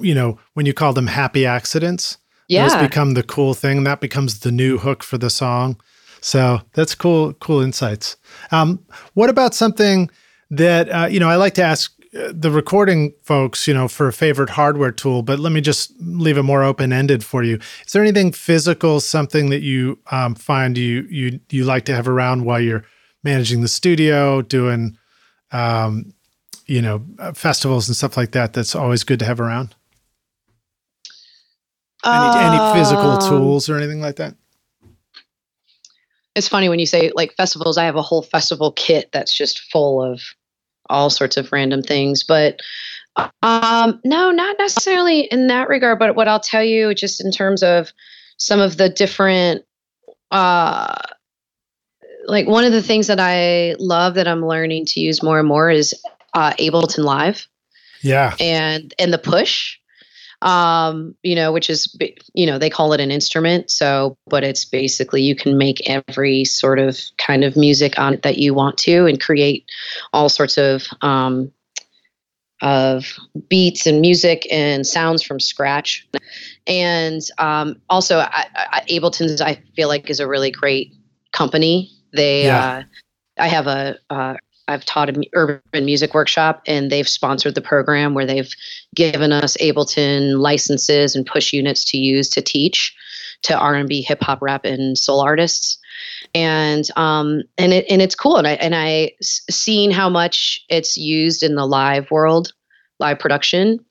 you know, when you call them happy accidents, yeah. those become the cool thing. That becomes the new hook for the song. So that's cool, cool insights. Um, what about something that uh, you know? I like to ask uh, the recording folks, you know, for a favorite hardware tool, but let me just leave it more open ended for you. Is there anything physical, something that you um, find you you you like to have around while you're managing the studio, doing, um, you know, uh, festivals and stuff like that. That's always good to have around. Any, any physical um, tools or anything like that? It's funny when you say like festivals. I have a whole festival kit that's just full of all sorts of random things, but um, no, not necessarily in that regard. But what I'll tell you, just in terms of some of the different uh, like one of the things that I love that I'm learning to use more and more is uh, Ableton Live. Yeah. And and the push um, you know, which is, you know, they call it an instrument. So, but it's basically you can make every sort of kind of music on it that you want to and create all sorts of, um, of beats and music and sounds from scratch. And um, also, I, I, Ableton's, I feel like, is a really great company. They, yeah. uh, I have a, uh, I've taught an urban music workshop, and they've sponsored the program where they've given us Ableton licenses and push units to use to teach to R&B, hip hop, rap, and soul artists. And um and it and it's cool, and I and I seeing how much it's used in the live world, live production.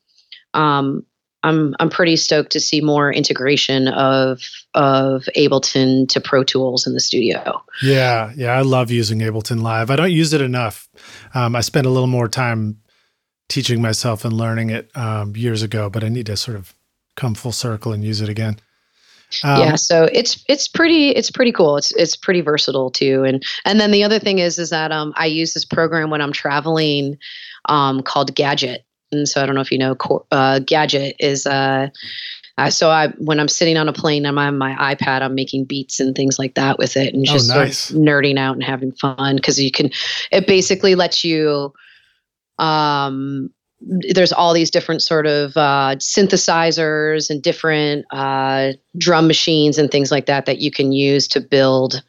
Um, I'm I'm pretty stoked to see more integration of of Ableton to Pro Tools in the studio. Yeah, yeah, I love using Ableton Live. I don't use it enough. Um, I spent a little more time teaching myself and learning it um, years ago, but I need to sort of come full circle and use it again. Um, yeah, so it's it's pretty it's pretty cool. It's it's pretty versatile too. And and then the other thing is is that um, I use this program when I'm traveling um, called Gadget and so I don't know if you know, uh, Gadget is. Uh, uh, so I, when I'm sitting on a plane, I'm on my iPad. I'm making beats and things like that with it, and oh, just oh, nice. sort of nerding out and having fun because you can. It basically lets you. Um, there's all these different sort of uh, synthesizers and different uh, drum machines and things like that that you can use to build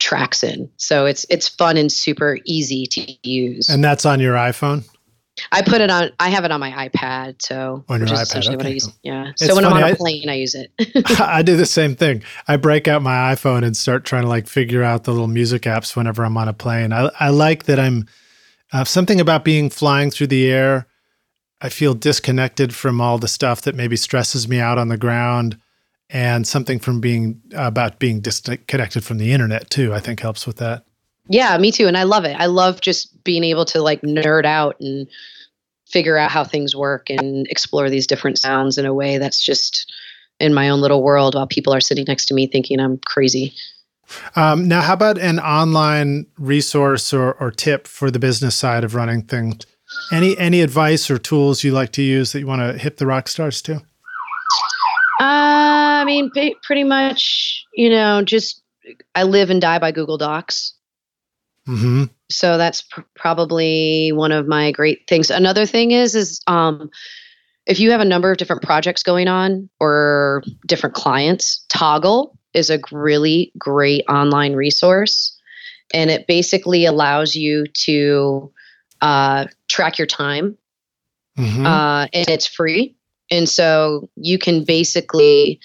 tracks in. So it's it's fun and super easy to use. And that's on your iPhone. I put it on. I have it on my iPad, so on your iPad. Okay. What I use. Yeah. It's so when funny, I'm on a plane, I, I use it. I do the same thing. I break out my iPhone and start trying to like figure out the little music apps whenever I'm on a plane. I I like that I'm uh, something about being flying through the air. I feel disconnected from all the stuff that maybe stresses me out on the ground, and something from being about being disconnected from the internet too. I think helps with that. Yeah, me too. And I love it. I love just being able to like nerd out and figure out how things work and explore these different sounds in a way that's just in my own little world while people are sitting next to me thinking I'm crazy. Um, now, how about an online resource or, or tip for the business side of running things? Any any advice or tools you like to use that you want to hit the rock stars to? Uh, I mean, pretty much, you know, just I live and die by Google Docs. Mm-hmm. So that's pr- probably one of my great things. Another thing is is um, if you have a number of different projects going on or different clients, Toggl is a really great online resource, and it basically allows you to uh, track your time, mm-hmm. uh, and it's free. And so you can basically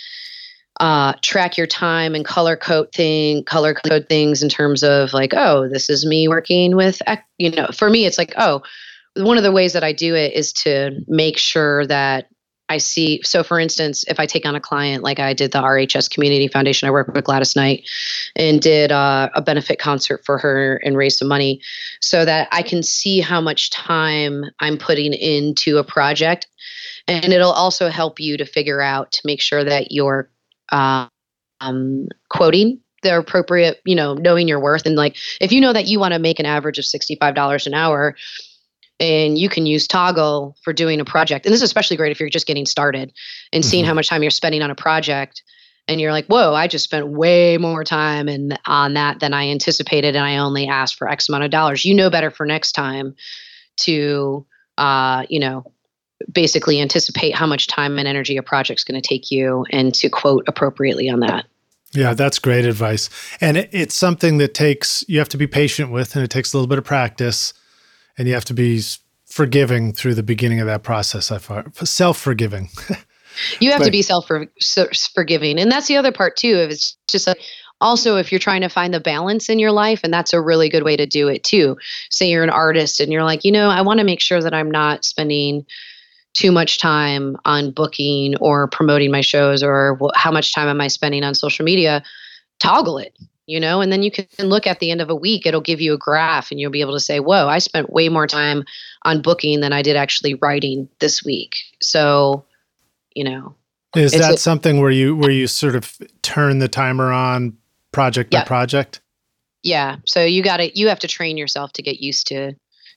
uh, track your time and color code thing, color code things in terms of like, oh, this is me working with, you know, for me, it's like, oh, one of the ways that I do it is to make sure that I see. So, for instance, if I take on a client like I did the RHS Community Foundation, I work with Gladys Knight and did uh, a benefit concert for her and raised some money so that I can see how much time I'm putting into a project. And it'll also help you to figure out to make sure that you're uh, um, quoting the appropriate, you know, knowing your worth. And like, if you know that you want to make an average of $65 an hour and you can use Toggl for doing a project, and this is especially great if you're just getting started and seeing mm-hmm. how much time you're spending on a project. And you're like, whoa, I just spent way more time and on that than I anticipated, and I only asked for X amount of dollars. You know better for next time to, uh, you know, basically anticipate how much time and energy a project's going to take you and to quote appropriately on that. Yeah, that's great advice. And it, it's something that takes, you have to be patient with, and it takes a little bit of practice, and you have to be forgiving through the beginning of that process. I find self forgiving. you have but, to be self forgiving. And that's the other part, too. If it's just like, also if you're trying to find the balance in your life and that's a really good way to do it too say you're an artist and you're like you know i want to make sure that i'm not spending too much time on booking or promoting my shows or how much time am I spending on social media, toggle it, you know, and then you can look at the end of a week, it'll give you a graph and you'll be able to say, whoa, I spent way more time on booking than I did actually writing this week. So, you know. Is that a, something where you where you sort of turn the timer on project Yep. by project. yeah so you got to you have to train yourself to get used to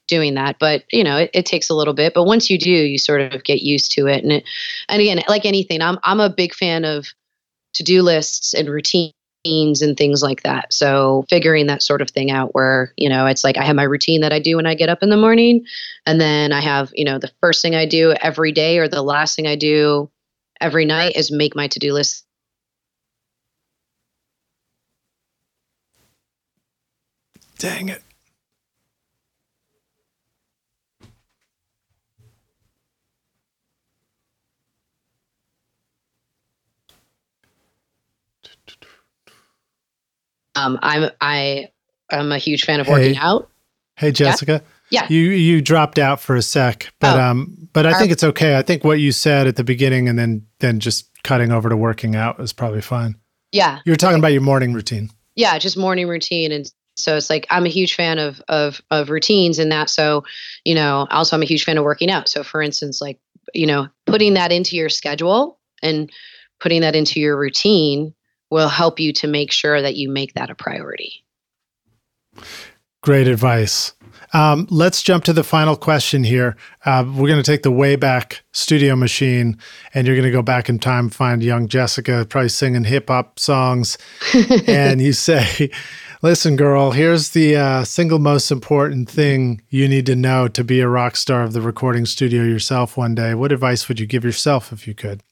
doing that but you know it, it takes a little bit but once you do you sort of get used to it and it, and again like anything i'm i'm a big fan of to-do lists and routines and things like that so figuring that sort of thing out where you know it's like i have my routine that i do when i get up in the morning and then i have you know the first thing i do every day or the last thing i do every night is make my to-do list Dang it. Um i'm i i'm a huge fan of Hey. working out Hey Jessica. Yeah. You you dropped out for a sec, but Oh. um but I think it's okay. I think what you said at the beginning and then then just cutting over to working out is probably fine. yeah You were talking about your morning routine. yeah just morning routine and so it's like i'm a huge fan of of of routines and that so you know also i'm a huge fan of working out so for instance like you know putting that into your schedule and putting that into your routine will help you to make sure that you make that a priority Great advice. Um, let's jump to the final question here. Uh, we're going to take the Wayback Studio machine, and you're going to go back in time, find young Jessica, probably singing hip hop songs, and you say, "Listen, girl, here's the uh, single most important thing you need to know to be a rock star of the recording studio yourself one day." What advice would you give yourself if you could?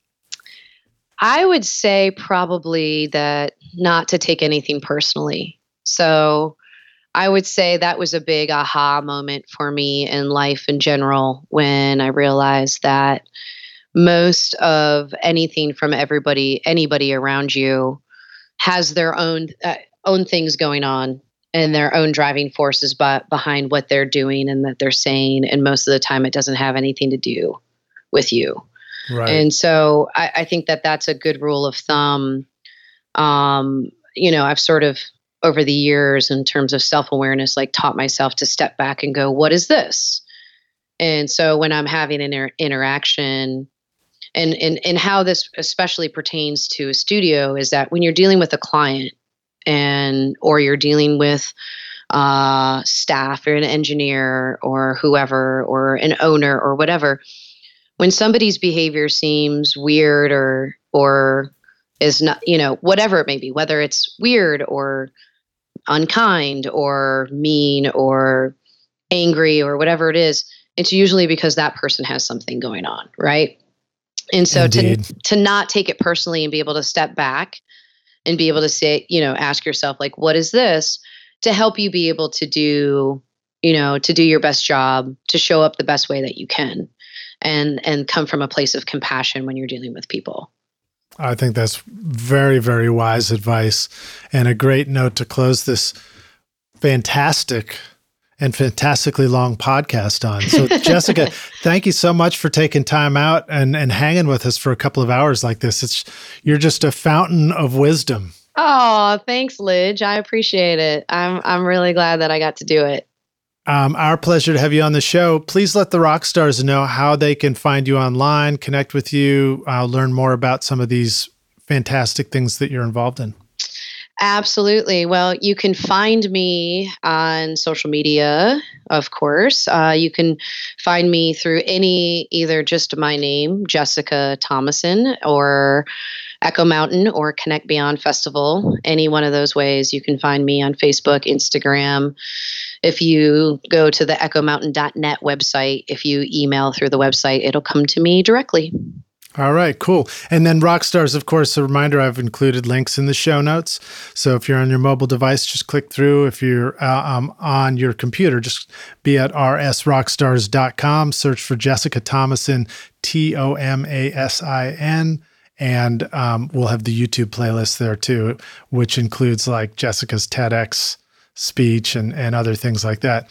I would say probably that not to take anything personally. So I would say that was a big aha moment for me in life in general when I realized that most of anything from everybody, anybody around you, has their own uh, own things going on and their own driving forces but behind what they're doing and that they're saying. And most of the time, it doesn't have anything to do with you. Right. And so I, I think that that's a good rule of thumb. Um, you know, I've sort of over the years, in terms of self awareness, like taught myself to step back and go, what is this? And so when I'm having an inter- interaction, and, and, and how this especially pertains to a studio is that when you're dealing with a client and or you're dealing with uh, staff or an engineer or whoever or an owner or whatever, when somebody's behavior seems weird or or is not you know whatever it may be whether it's weird or unkind or mean or angry or whatever it is it's usually because that person has something going on right? And so to to not take it personally and be able to step back and be able to say you know ask yourself like what is this? to help you be able to do you know to do your best job to show up the best way that you can and and come from a place of compassion when you're dealing with people I think that's very, very wise advice and a great note to close this fantastic and fantastically long podcast on. So, Jessica, thank you so much for taking time out and, and hanging with us for a couple of hours like this. It's you're just a fountain of wisdom. oh thanks Lij i appreciate it i'm i'm really glad that i got to do it Um, our pleasure to have you on the show. Please let the rock stars know how they can find you online, connect with you, uh, learn more about some of these fantastic things that you're involved in. Absolutely. Well, you can find me on social media, of course. Uh, you can find me through any, either just my name, Jessica Tomasin, or Echo Mountain or Connect Beyond Festival. Any one of those ways, you can find me on Facebook, Instagram. If you go to the echomountain.net website, if you email through the website, it'll come to me directly. All right, cool. And then Rockstars, of course, a reminder I've included links in the show notes. So if you're on your mobile device, just click through. If you're uh, um, on your computer, just be at rsrockstars.com, search for Jessica Tomasin, T O M A S I N. And um, we'll have the YouTube playlist there too, which includes like Jessica's TEDx speech and, and other things like that.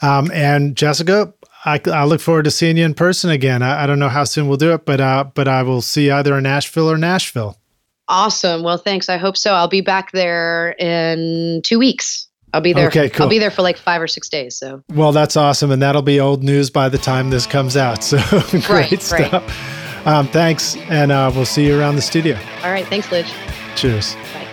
Um, and Jessica, I, I look forward to seeing you in person again. I, I don't know how soon we'll do it, but uh, but I will see you either in Nashville or Nashville. Awesome. Well, thanks. I hope so. I'll be back there in two weeks. I'll be there. Okay, cool. I'll be there for like five or six days. So Well, that's awesome, and that'll be old news by the time this comes out. So great Right, right. Um, thanks, and uh, we'll see you around the studio. all right. Thanks, Lij. Cheers. Bye.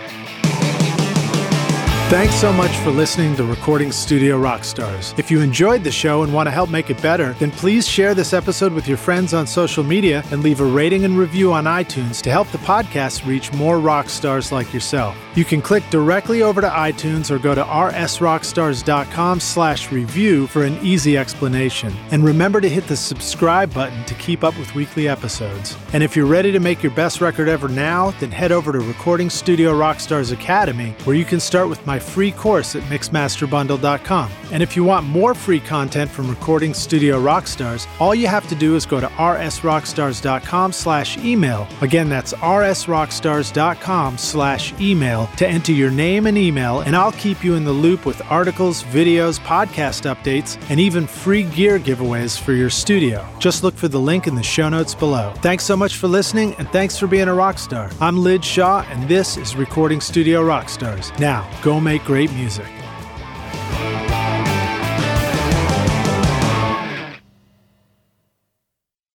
Thanks so much for listening to Recording Studio Rockstars. If you enjoyed the show and want to help make it better, then please share this episode with your friends on social media and leave a rating and review on iTunes to help the podcast reach more rock stars like yourself. You can click directly over to iTunes or go to rsrockstars.com slash review for an easy explanation. And remember to hit the subscribe button to keep up with weekly episodes. And if you're ready to make your best record ever now, then head over to Recording Studio Rockstars Academy, where you can start with my free course at mixmasterbundle.com. And if you want more free content from Recording Studio Rockstars, all you have to do is go to rsrockstars.com slash email. Again, that's rsrockstars.com slash email to enter your name and email, and I'll keep you in the loop with articles, videos, podcast updates, and even free gear giveaways for your studio. Just look for the link in the show notes below. Thanks so much for listening, and thanks for being a rock star. I'm Lij Shaw, and this is Recording Studio Rockstars. Now, go make great music.